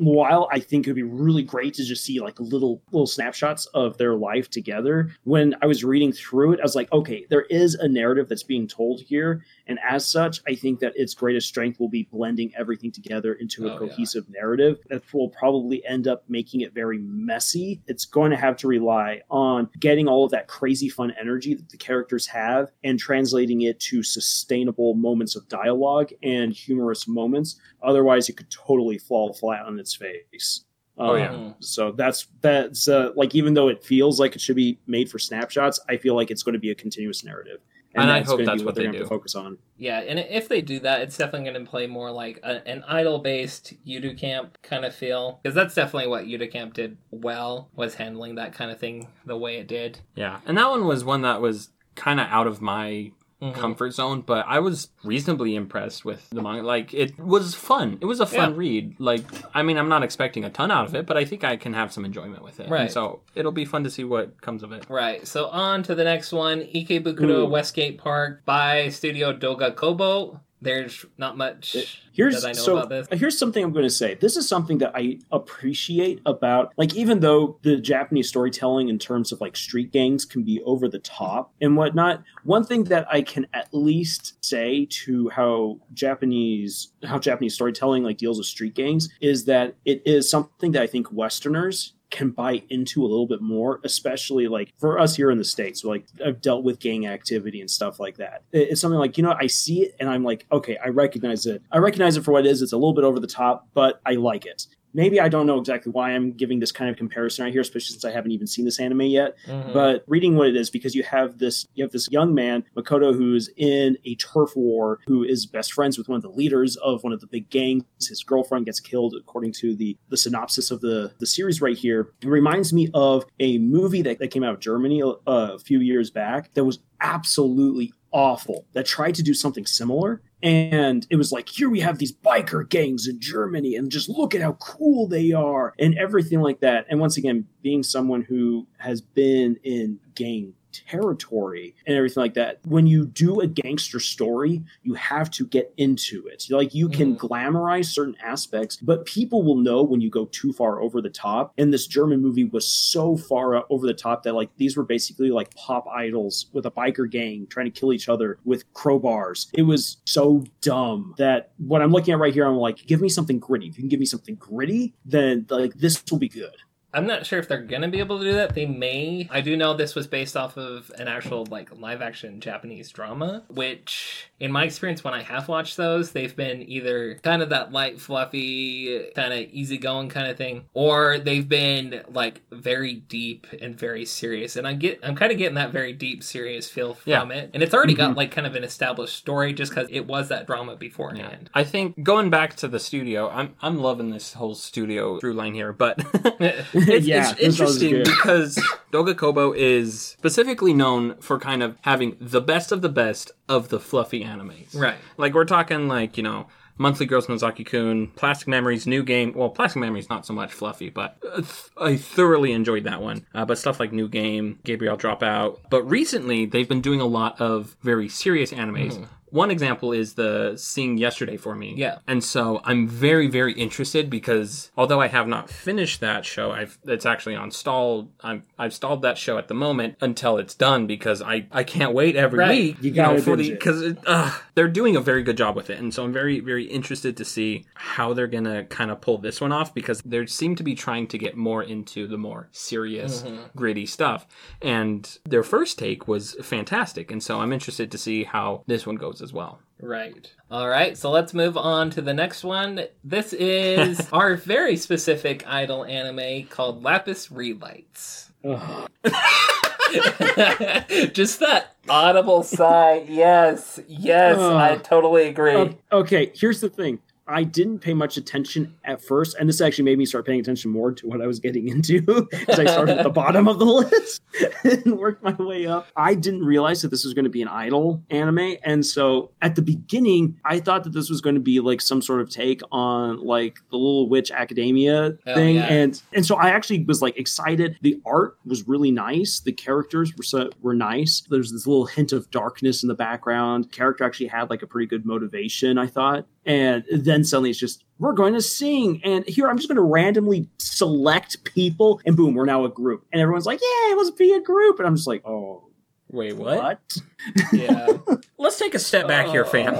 While I think it would be really great to just see like little little snapshots of their life together, when I was reading through it, I was like, okay, there is a narrative that's being told here, and as such, I think that its greatest strength will be blending everything together into a Oh, yeah. cohesive narrative that will probably end up making it very messy. It's going to have to rely on getting all of that crazy fun energy that the characters have and translating it to sustainable moments of dialogue and humorous moments. Otherwise, it could totally fall flat on its face. Oh, yeah. Mhm. So that's that's uh, like even though it feels like it should be made for snapshots, I feel like it's going to be a continuous narrative, And I that's hope that's what they're they gonna do. to focus on. Yeah, and if they do that, it's definitely going to play more like a, an idol-based Yuru Camp kind of feel, because that's definitely what Yuru Camp did well was handling that kind of thing the way it did. Yeah, and that one was one that was kind of out of my Mhm. comfort zone, but I was reasonably impressed with the manga. Like it was fun. It was a fun Yeah. read. Like I mean, I'm not expecting a ton out of it, but I think I can have some enjoyment with it. And Right. so it'll be fun to see what comes of it. Right. So on to the next one, Ikebukuro Ooh. Westgate Park by Studio Doga Kobo. There's not much uh, Here's that I know so about this. here's something I'm going to say. This is something that I appreciate about like even though the Japanese storytelling in terms of like street gangs can be over the top and whatnot. One thing that I can at least say to how Japanese how Japanese storytelling like deals with street gangs is that it is something that I think Westerners can buy into a little bit more, especially like for us here in the States. Like I've dealt with gang activity and stuff like that. It's something like, you know, I see it and I'm like, okay, I recognize it. I recognize it for what it is. It's a little bit over the top, but I like it. Maybe I don't know exactly why I'm giving this kind of comparison right here, especially since I haven't even seen this anime yet. Mhm. but reading what it is because you have this you have this young man makoto who's in a turf war who is best friends with one of the leaders of one of the big gangs. His girlfriend gets killed according to the the synopsis of the the series right here. It reminds me of a movie that, that came out of germany uh, a few years back that was absolutely awful that tried to do something similar and it was like here we have these biker gangs in germany and just look at how cool they are and everything like that. And once again being someone who has been in gang territory and everything like that. When you do a gangster story you have to get into it. Like you can Mhm. glamorize certain aspects but people will know when you go too far over the top. And this german movie was so far over the top that like these were basically like pop idols with a biker gang trying to kill each other with crowbars. It was so dumb that what i'm looking at right here i'm like give me something gritty. If you can give me something gritty then like this will be good I'm not sure if they're gonna be able to do that. They may. I do know this was based off of an actual like live action Japanese drama, which in my experience when I have watched those, they've been either kind of that light, fluffy, kind of easygoing kind of thing, or they've been like very deep and very serious. And I get I'm kind of getting that very deep, serious feel from it. And it's already got mm-hmm. like kind of an established story just because it was that drama beforehand. I think going back to the studio, I'm I'm loving this whole studio through line here, but [laughs] [laughs] it's, Yeah, it's interesting because Doga Kobo is specifically known for kind of having the best of the best of the fluffy animes. right. Like we're talking like, you know, Monthly Girls Nozaki Kun, Plastic Memories, New Game. Well, Plastic Memories not so much fluffy, but I thoroughly enjoyed that one. Uh, but stuff like New Game, Gabriel Dropout. But recently, they've been doing a lot of very serious animes. One example is the Sing Yesterday for me. Yeah. And so I'm very, very interested because although I have not finished that show, I've it's actually on stall. I'm I've stalled that show at the moment until it's done because I I can't wait every Right. week. You gotta for the because uh, they're doing a very good job with it, and so I'm very, very interested to see how they're gonna kind of pull this one off because they seem to be trying to get more into the more serious, gritty stuff. And their first take was fantastic, and so I'm interested to see how this one goes as well. Right. All right. So let's move on to the next one. This is [laughs] our very specific idol anime called Lapis Relights. Ugh. [laughs] [laughs] Just that audible sigh. Yes. Yes. I totally agree. Uh, okay, here's the thing. I didn't pay much attention at first, and this actually made me start paying attention more to what I was getting into [laughs] because I started at the bottom of the [laughs] list and worked my way up. I didn't realize that this was going to be an idol anime, and so at the beginning, I thought that this was going to be like some sort of take on like the Little Witch Academia Oh, thing, yeah. and and so I actually was like excited. The art was really nice. The characters were so, were nice. There's this little hint of darkness in the background. Character actually had like a pretty good motivation, I thought. And then suddenly it's just we're going to sing, and here I'm just going to randomly select people, and boom, we're now a group, and everyone's like, "Yeah, let's be a group," and I'm just like, "Oh, Wait, what?" yeah. [laughs] Let's take a step back here, fam.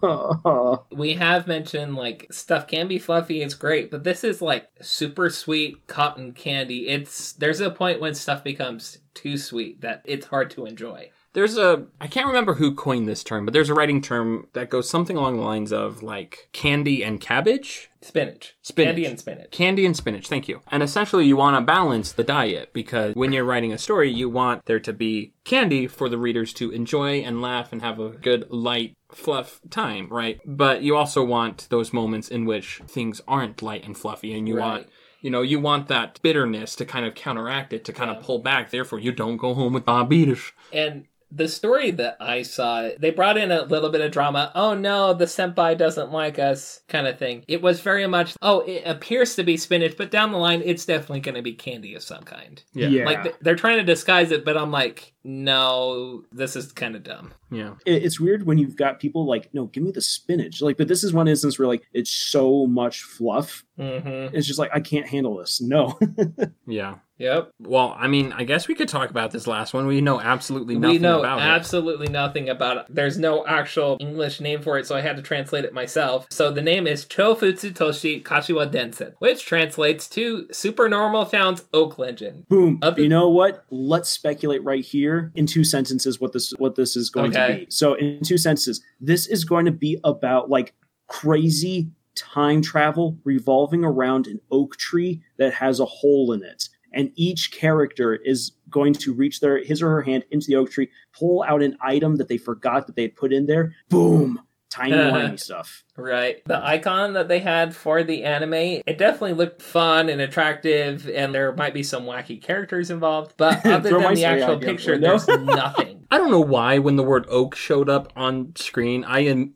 Uh, [laughs] we have mentioned like stuff can be fluffy it's great but this is like super sweet cotton candy it's there's a point when stuff becomes too sweet that it's hard to enjoy There's a I can't remember who coined this term, but there's a writing term that goes something along the lines of like candy and cabbage. spinach Spinach. candy and spinach Candy and spinach, thank you. And essentially, you want to balance the diet because when you're writing a story, you want there to be candy for the readers to enjoy and laugh and have a good, light, fluff time, right? But you also want those moments in which things aren't light and fluffy, and you Right. want. You know, you want that bitterness to kind of counteract it, to kind of pull back. Therefore, you don't go home with diabetes. and the story that I saw, they brought in a little bit of drama. Oh no, the senpai doesn't like us, kind of thing. It was very much, oh, it appears to be spinach, but down the line, it's definitely going to be candy of some kind. Yeah. yeah. Like they're trying to disguise it, but I'm like, no, this is kind of dumb. Yeah. it's weird when you've got people like, no, give me the spinach. Like, but this is one instance where like it's so much fluff. Mm-hmm. It's just like I can't handle this. No. [laughs] Yeah. Yep. Well, I mean, I guess we could talk about this last one. We know absolutely nothing we know about it. absolutely nothing about it. There's no actual English name for it, so I had to translate it myself. So the name is Chofutsu Toshi Kashiwa Densen, which translates to Supernormal Found's Oak Legend. Boom. Other- you know what? Let's speculate right here in two sentences what this what this is going to be. So in two sentences, this is going to be about like crazy time travel revolving around an oak tree that has a hole in it. And each character is going to reach their his or her hand into the oak tree, pull out an item that they forgot that they had put in there. Boom. Tiny [laughs] whiny stuff. Right. The icon that they had for the anime, it definitely looked fun and attractive, and there might be some wacky characters involved. But [laughs] other Throw than my the actual picture, there's nothing. [laughs] I don't know why when the word oak showed up on screen, I in-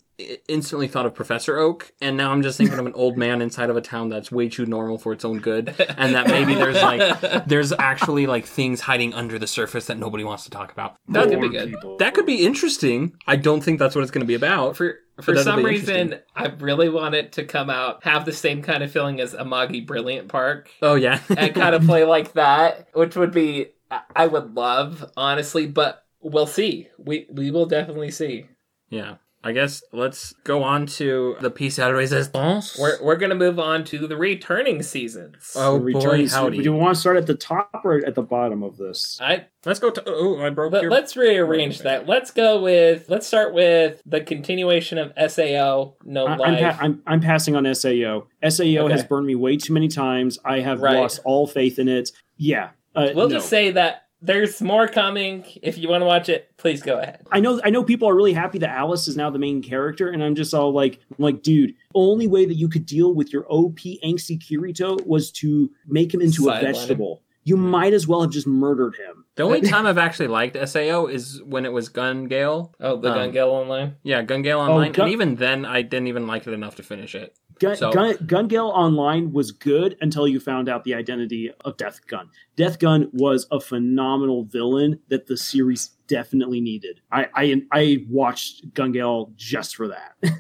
instantly thought of Professor Oak, and now I'm just thinking of an old man inside of a town that's way too normal for its own good, and that maybe there's like there's actually like things hiding under the surface that nobody wants to talk about. That could be good. people. That could be interesting. I don't think that's what it's going to be about. For for that'll some reason. I really want it to come out, have the same kind of feeling as Amagi Brilliant Park, Oh yeah, and kind of [laughs] play like that, which would be I- I would love, honestly. But we'll see. We we will definitely see. yeah. I guess let's go on to the piece à résistance. We're we're gonna move on to the returning seasons. Oh, The boy, howdy. Do you want to start at the top or at the bottom of this? I Let's go to. Oh, I broke Let, your. us rearrange that. Let's go with. Let's start with the continuation of Sao No I- I'm, pa- I'm, I'm passing on SAO. SAO Okay. has burned me way too many times. I have Right. lost all faith in it. Yeah. Uh, we'll no. just say that there's more coming. If you want to watch it, please go ahead. I know I know people are really happy that Alice is now the main character, and I'm just all like, I'm like, dude, only way that you could deal with your OP angsty Kirito was to make him into Sideline a him. vegetable. You might as well have just murdered him. the only [laughs] time I've actually liked Sao is when it was Gun Gale. Oh, the Um, Gun Gale Online. Yeah, Gun Gale Online, Gun- and even then, I didn't even like it enough to finish it. Gun, So- Gun, Gun Gale Online was good until you found out the identity of Death Gun. Death Gun was a phenomenal villain that the series definitely needed. I I, I watched Gun Gale just for that. [laughs]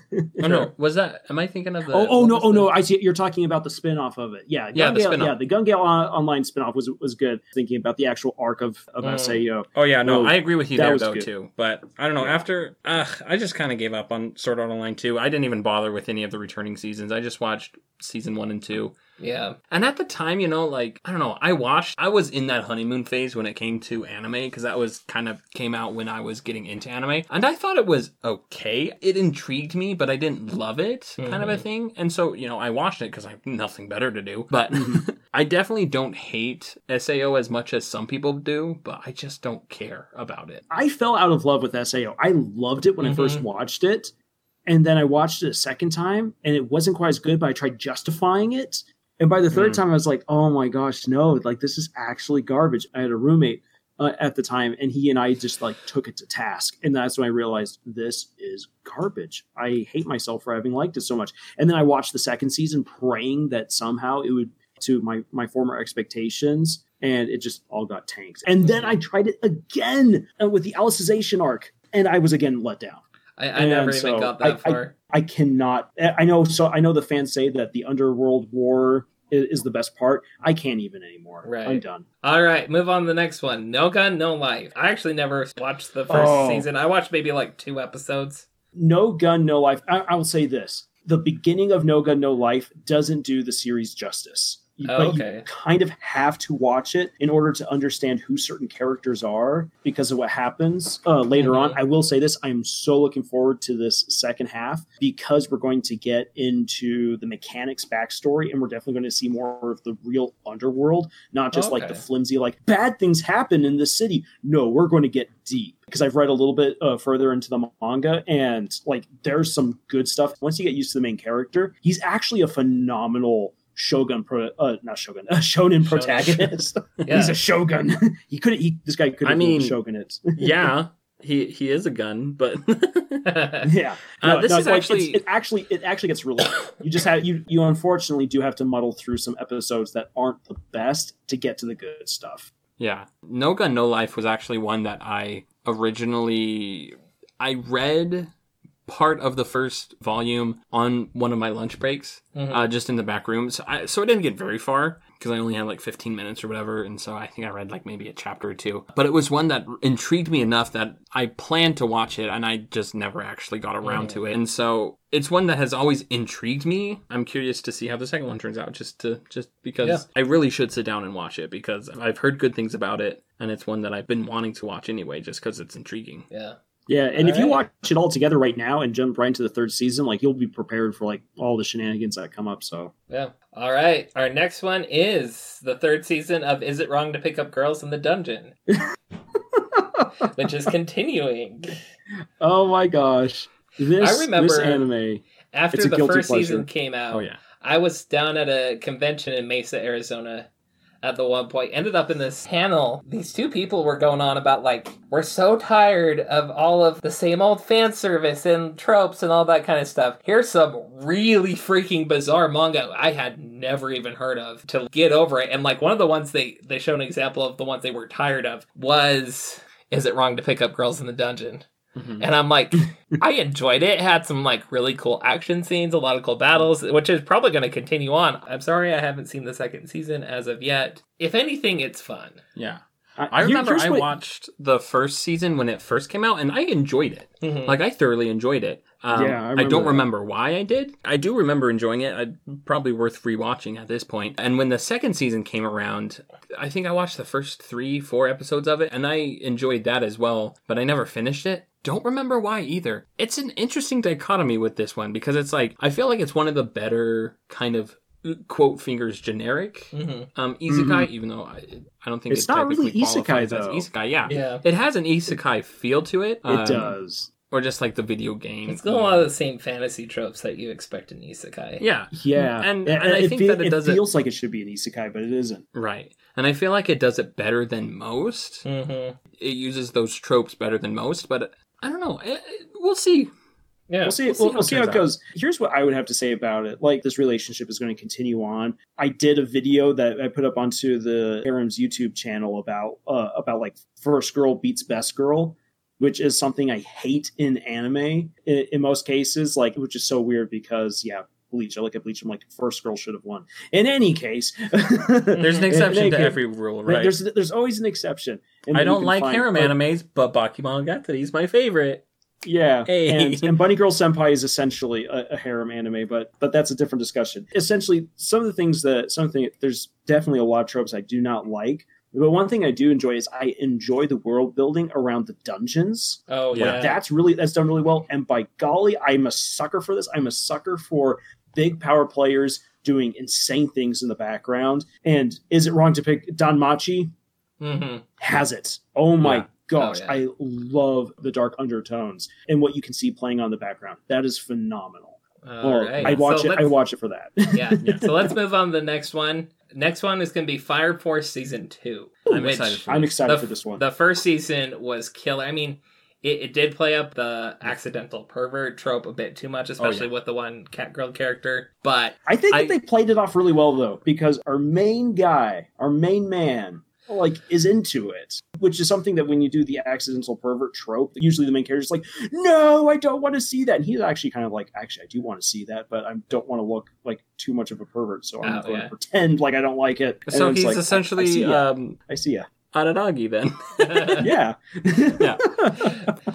Oh no, was that? Am I thinking of the? Oh, oh no, oh the- no! I see. You're talking about the spin-off of it. Yeah, Yeah, Gun the spin-off. yeah. The Gun Gale on, online spin-off was was good. Thinking about the actual arc of of Mm. Sao. Oh yeah, no, Oh, I agree with you there though good. too. But I don't know. Yeah. After, uh, I just kind of gave up on Sword Art Online too. I didn't even bother with any of the returning seasons. I just watched season one and two. Yeah. And at the time, you know, like I don't know, I watched. I was in that honeymoon phase when it came to anime because that was kind of came out when I was getting into anime, and I thought it was okay. It intrigued me, but I didn't love it, kind of a mm-hmm. thing. And so, you know, I watched it because I have nothing better to do. But mm-hmm. [laughs] I definitely don't hate Sao as much as some people do, but I just don't care about it. I fell out of love with Sao. I loved it when I first mm-hmm. watched it, and then I watched it a second time, and it wasn't quite as good. But I tried justifying it, and by the third Mm. time, I was like, "Oh my gosh, no! Like this is actually garbage." I had a roommate uh, at the time, and he and I just like took it to task, and that's when I realized this is garbage. I hate myself for having liked it so much. And then I watched the second season, praying that somehow it would to my my former expectations and it just all got tanked and then i tried it again uh, with the alicization arc and i was again let down I, I And never so even got I- that far. I cannot i know so i know the fans say that the underworld war is, is the best part i can't even anymore Right. i'm done All right, move on to the next one. No Gun, No Life. I actually never watched the first Oh. season. I watched maybe like two episodes. no gun no life I, I will say this the beginning of no gun no life doesn't do the series justice Oh, but okay. you kind of have to watch it in order to understand who certain characters are because of what happens uh, later on. Mhm. I will say this: I'm so looking forward to this second half because we're going to get into the mechanics backstory, and we're definitely going to see more of the real underworld, not just like the flimsy like bad things happen in the city. No, we're going to get deep because I've read a little bit uh, further into the manga, and like there's some good stuff. Once you get used to the main character, he's actually a phenomenal shogun pro uh not shogun a shonen protagonist. [laughs] Yeah. he's a shogun. [laughs] He could he this guy could I mean- shogun it [laughs] yeah, he he is a gun, but yeah. Uh, this no, is like, actually- it actually it actually gets really you just have you you unfortunately do have to muddle through some episodes that aren't the best to get to the good stuff. Yeah. No Gun No Life was actually one that I originally I read part of the first volume on one of my lunch breaks, Mhm. uh, just in the back room. So I so I didn't get very far because I only had like 15 minutes or whatever, and so I think I read like maybe a chapter or two. But it was one that intrigued me enough that I planned to watch it, and I just never actually got around to it. And so it's one that has always intrigued me. I'm curious to see how the second one turns out, just to just because Yeah. I really should sit down and watch it because I've heard good things about it, and it's one that I've been wanting to watch anyway, just because it's intriguing. yeah. Yeah and if you watch it all together right now and jump right into the third season like you'll be prepared for like all the shenanigans that come up so Yeah. All right. Our next one is the third season of Is It Wrong to Pick Up Girls in the Dungeon? [laughs] which is continuing. oh my gosh this I remember- this anime After the first pleasure. season came out, Oh yeah. I was down at a convention in Mesa, Arizona at the one point. Ended up in this panel. These two people were going on about, like, we're so tired of all of the same old fan service and tropes and all that kind of stuff. Here's some really freaking bizarre manga I had never even heard of to get over it. And, like, one of the ones they, they show an example of the ones they were tired of was Is It Wrong to Pick Up Girls in the Dungeon? Mhm. And I'm like, [laughs] I enjoyed it. It had some like really cool action scenes, a lot of cool battles, which is probably going to continue on. I'm sorry I haven't seen the second season as of yet. If anything, it's fun. Yeah. I, I remember here's I what- watched the first season when it first came out, and I enjoyed it. Mhm. Like I thoroughly enjoyed it. Um, Yeah, I I, don't that. remember why I did. I do remember enjoying it. I probably worth rewatching at this point. And when the second season came around, I think I watched the first three, four episodes of it, and I enjoyed that as well. But I never finished it. Don't remember why either. It's an interesting dichotomy with this one because it's like I feel like it's one of the better kind of quote fingers generic Mhm. um isekai even though i, I don't think It's it not really technically isekai, though. isekai yeah Yeah. it has an isekai feel to it it um, does or just like the video game It's got a lot of the same fantasy tropes that you expect in Isekai. yeah yeah And- It- and I think fe- that it it does it- feels like it should be an isekai but it isn't right and i feel like it does it better than most Mm-hmm. it uses those tropes better than most but i don't know It- it- we'll see Yeah. we'll see. we'll see We'll, how we'll it see how it turns out. goes. Here's what I would have to say about it. Like this relationship is going to continue on. I did a video that I put up onto the Aram's YouTube channel about uh, about like first girl beats best girl, which is something I hate in anime in, in most cases. Like, which is so weird because yeah, Bleach. I look at Bleach. I'm like, first girl should have won. In any case, [laughs] There's an [laughs] exception to case- every rule, right? There's there's always an exception. I don't like harem but- animes, but Bakemonogatari is my favorite. Yeah, [laughs] Hey. and, and Bunny Girl Senpai is essentially a, a harem anime, but but that's a different discussion. Essentially, some of the things that something there's definitely a lot of tropes I do not like. But one thing I do enjoy is I enjoy the world building around the dungeons. Oh Yeah. yeah. That's really that's done really well. And by golly, I'm a sucker for this. I'm a sucker for big power players doing insane things in the background. And is it wrong to pick DanMachi? hmm has it. Oh my Yeah. gosh, Oh, yeah. I love the dark undertones and what you can see playing on the background. That is phenomenal. All Or right. I watch So it. I watch it for that. yeah. [laughs] So let's move on to the next one. Next one is going to be Fire Force season two. I'm which excited for I'm this. excited the, for this one. The first season was killer. I mean, it, it did play up the accidental pervert trope a bit too much, oh, especially with the one cat girl character. But I think I- that they played it off really well though, because our main guy, our main man, like is into it, which is something that when you do the accidental pervert trope, usually the main character is like, "No, I don't want to see that," and he's actually kind of like, "Actually, I do want to see that, but I don't want to look like too much of a pervert, so I'm Oh, going yeah. to pretend like I don't like it." And So he's like, I- I, essentially see ya. um, I see ya. Araragi then. [laughs] yeah. [laughs] Yeah.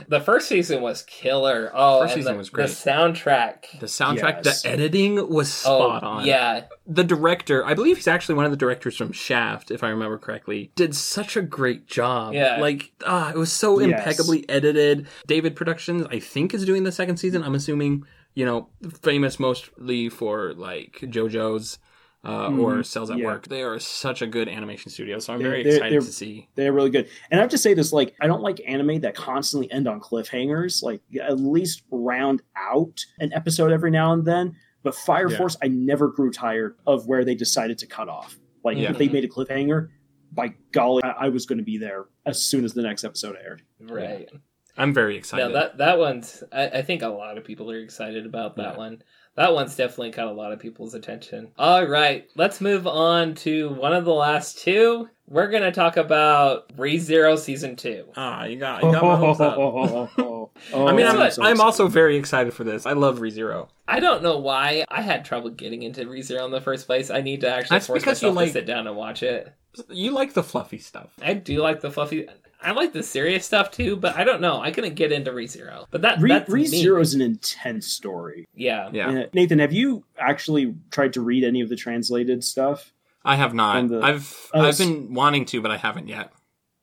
the first season was killer. Oh, First season the, was great. The soundtrack. The soundtrack, Yes. the editing was spot oh, on. yeah. The director, I believe he's actually one of the directors from Shaft, if I remember correctly, did such a great job. Yeah. Like, ah, it was so Yes. impeccably edited. David Productions, I think, is doing the second season. I'm assuming, you know, famous mostly for like JoJo's. Uh, or Cells at Mm-hmm. yeah. Work. They are such a good animation studio, so I'm They're- very they're- excited they're- to see. They're really good. And I have to say this, like, I don't like anime that constantly end on cliffhangers. Like, at least round out an episode every now and then. But Fire Yeah. Force, I never grew tired of where they decided to cut off. Like, Yeah. if they made a cliffhanger, by golly, I, I was going to be there as soon as the next episode aired. Right. I'm very No, excited. that that one's. I, I think a lot of people are excited about that Yeah. one. That one's definitely caught a lot of people's attention. All right, let's move on to one of the last two. We're gonna talk about ReZero season two. ah, you got, you got my hopes up. Oh, [laughs] I mean, I'm, I'm so I'm also very excited for this. I love ReZero. I don't know why I had trouble getting into ReZero in the first place. I need to actually That's force because you myself like- to sit down and watch it. You like the fluffy stuff. I do like the fluffy. I like the serious stuff too, but I don't know. I couldn't get into ReZero. But that Re, that's me. ReZero is an intense story. Yeah. Yeah. Uh, Nathan, have you actually tried to read any of the translated stuff? I have not. The- I've Oh, I've been wanting to, but I haven't yet.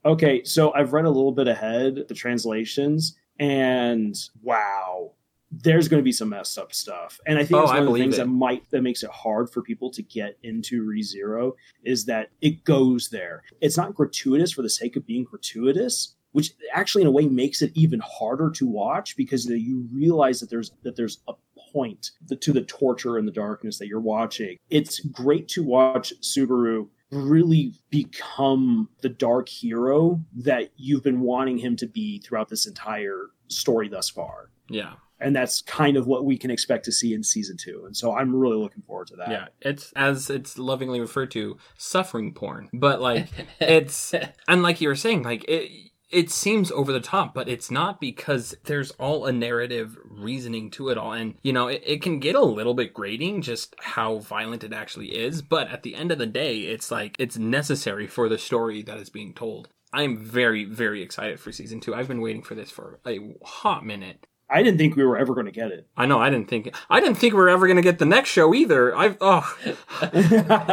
Okay, so I've read a little bit ahead the translations, and wow, there's going to be some messed up stuff. And I think Oh, that's one of the things it. that might that makes it hard for people to get into ReZero is that it goes there. It's not gratuitous for the sake of being gratuitous, which actually in a way makes it even harder to watch because you realize that there's that there's a point to the torture and the darkness that you're watching. It's great to watch Subaru really become the dark hero that you've been wanting him to be throughout this entire story thus far. Yeah, And that's kind of what we can expect to see in season two. And so I'm really looking forward to that. yeah. It's as it's lovingly referred to, suffering porn. But like [laughs] it's and like you were saying, like it it seems over the top, but it's not because there's all a narrative reasoning to it all. And you know, it, it can get a little bit grating just how violent it actually is. But at the end of the day, it's like it's necessary for the story that is being told. I'm very, very excited for season two. I've been waiting for this for a hot minute. I didn't think we were ever going to get it. I know. I didn't think. I didn't think we were ever going to get the next show either. I oh, [laughs]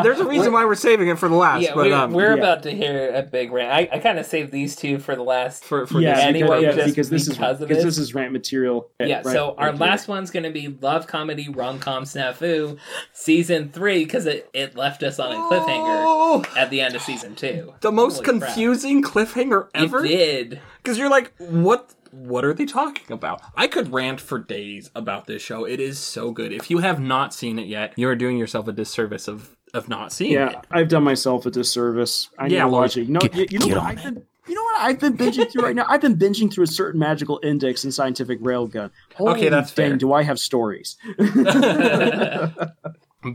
there's a reason why we're saving it for the last. Yeah, but we're, um, we're yeah. about to hear a big rant. I, I kind of saved these two for the last. for for yeah, this, Anyway, because, yeah, just because this because is of because this. this is rant material. yeah, Right, so our right here. last one's going to be Love Comedy Rom Com Snafu season three because it, it left us on a cliffhanger Oh, at the end of season two. the most Holy crap. confusing cliffhanger ever. It did. Because you're like, what? What are they talking about? I could rant for days about this show. It is so good. If you have not seen it yet, you are doing yourself a disservice of of not seeing Yeah, it. Yeah, I've done myself a disservice. I need Yeah, to well, watch it. You know, get- you, you know what I've been. You know what I've been binging through right now? I've been binging through a certain magical index in scientific railgun. Holy okay, that's dang, fair. do I have stories? [laughs] [laughs]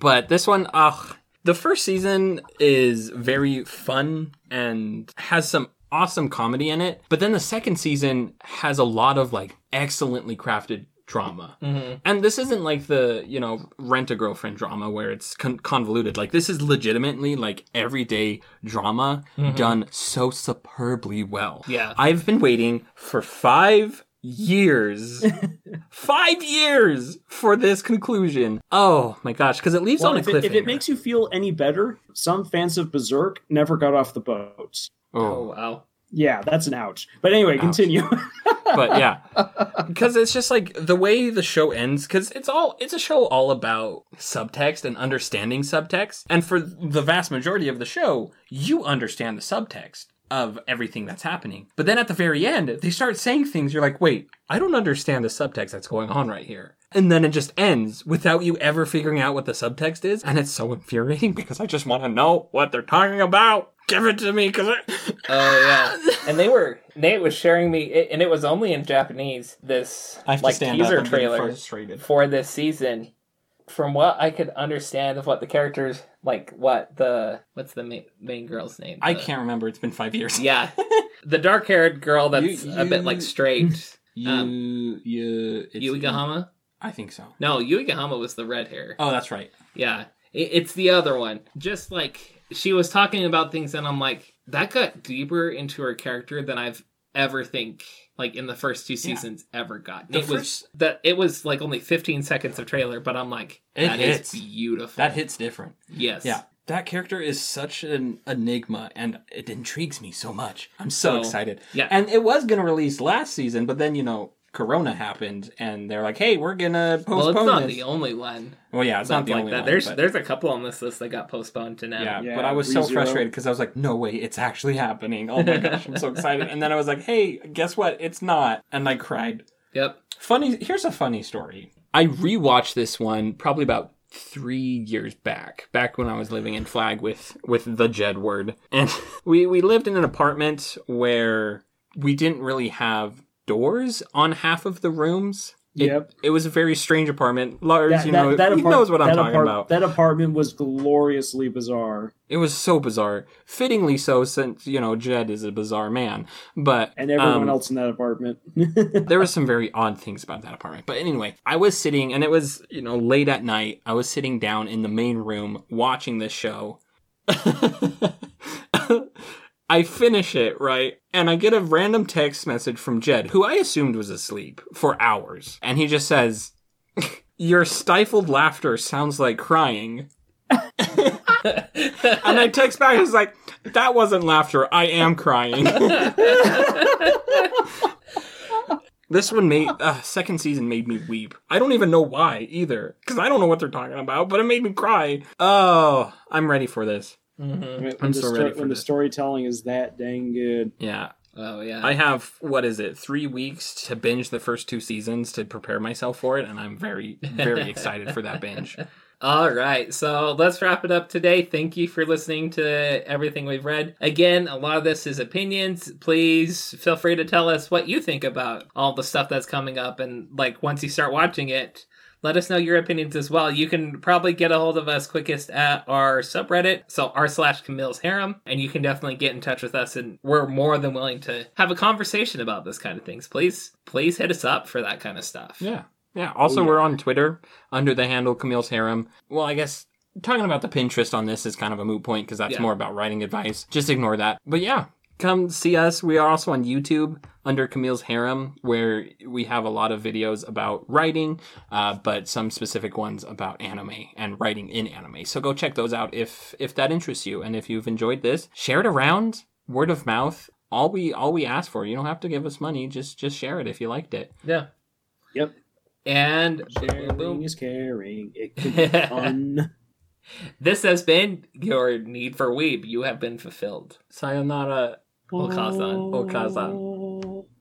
But this one, ugh. The first season is very fun and has some awesome comedy in it. But then the second season has a lot of like excellently crafted drama. Mm-hmm. And this isn't like the, you know, rent a girlfriend drama where it's con- convoluted. Like this is legitimately like everyday drama done so superbly well. Yeah. I've been waiting for 5 years. [laughs] 5 years for this conclusion. Oh my gosh, cuz it leaves Well, on a if, cliffhanger. it, if it makes you feel any better, some fans of Berserk never got off the boat. Oh oh. wow. Yeah, that's an ouch. But anyway, continue. [laughs] but yeah because it's just like the way the show ends because it's all it's a show all about subtext and understanding subtext and for the vast majority of the show you understand the subtext of everything that's happening but then at the very end they start saying things you're like wait i don't understand the subtext that's going on right here and then it just ends without you ever figuring out what the subtext is and it's so infuriating [laughs] because i just want to know what they're talking about give it to me because [laughs] Oh yeah. [laughs] and they were Nate was sharing me, it, and it was only in Japanese. This like teaser trailer for this season. From what I could understand of what the characters like, what the what's the main, main girl's name? i can't remember it's been five years Yeah, the dark haired girl that's You- a bit like straight. You, Um, you, it's, Yuigahama. I think so. No, Yuigahama was the red hair. Oh, that's right. Yeah, it, it's the other one. Just like she was talking about things, and I'm like, that got deeper into her character than I've ever think like in the first two seasons ever got. The it was that it was like only 15 seconds of trailer, but I'm like, It that is hits. beautiful. That hits different. yes, Yeah. That character is such an enigma and it intrigues me so much. I'm so, So, excited. yeah. And it was going to release last season, but then, you know, Corona happened and they're like, hey, we're going to postpone Well, it's not this. the only one. well, yeah, it's not Something the like only that. one. there's but- there's a couple on this list that got postponed to now. yeah, Yeah, but I was so frustrated because I was like, no way, it's actually happening. Oh my gosh, I'm so [laughs] excited. And then I was like, hey, guess what? It's not. And I cried. Yep. Funny. Here's a funny story. I rewatched this one probably about three years back, back when I was living in Flag with with the Jedward, and [laughs] we we lived in an apartment where we didn't really have doors on half of the rooms. It, Yep. it was a very strange apartment. Lars, That, you that- know, that he apart- knows what I'm talking apart- about. That apartment was gloriously bizarre, It was so bizarre, fittingly so, since you know Jed is a bizarre man. But and everyone um, else in that apartment. [laughs] there were some very odd things about that apartment. But anyway, I was sitting, and it was, you know, late at night. I was sitting down in the main room watching this show. [laughs] I finish it, right? And I get a random text message from Jed, who I assumed was asleep for hours. And he just says, [laughs] Your stifled laughter sounds like crying. [laughs] and I text back, he's like, That wasn't laughter. I am crying. [laughs] This one made uh, second season made me weep. I don't even know why either, because I don't know what they're talking about, but it made me cry. Oh, I'm ready for this. Mm-hmm. when I'm the so sto- ready for when the storytelling is that dang good. Yeah, Oh yeah. I have what is it? Three weeks to binge the first two seasons to prepare myself for it, and I'm very, very excited for that binge. [laughs] All right, so let's wrap it up today. Thank you for listening to everything we've read. Again, a lot of this is opinions. Please feel free to tell us what you think about all the stuff that's coming up. And like once you start watching it, let us know your opinions as well. You can probably get a hold of us quickest at our subreddit, so r slash Camille's Harem, and you can definitely get in touch with us. And we're more than willing to have a conversation about this kind of things. Please, please hit us up for that kind of stuff. Yeah, yeah. Also, Oh, yeah. we're on Twitter under the handle Camille's Harem. Well, I guess talking about the Pinterest on this is kind of a moot point because that's Yeah. more about writing advice. Just ignore that. But yeah, come see us. We are also on YouTube under Camille's Harem, where we have a lot of videos about writing, uh, but some specific ones about anime and writing in anime. So go check those out if if that interests you, and if you've enjoyed this, share it around. Word of mouth. All we all we ask for. You don't have to give us money. Just just share it if you liked it. Yeah. Yep. And Sharing boom. is caring. It can be [laughs] fun. This has been your need for weeb. You have been fulfilled. Sayonara. お母さん、お母さん。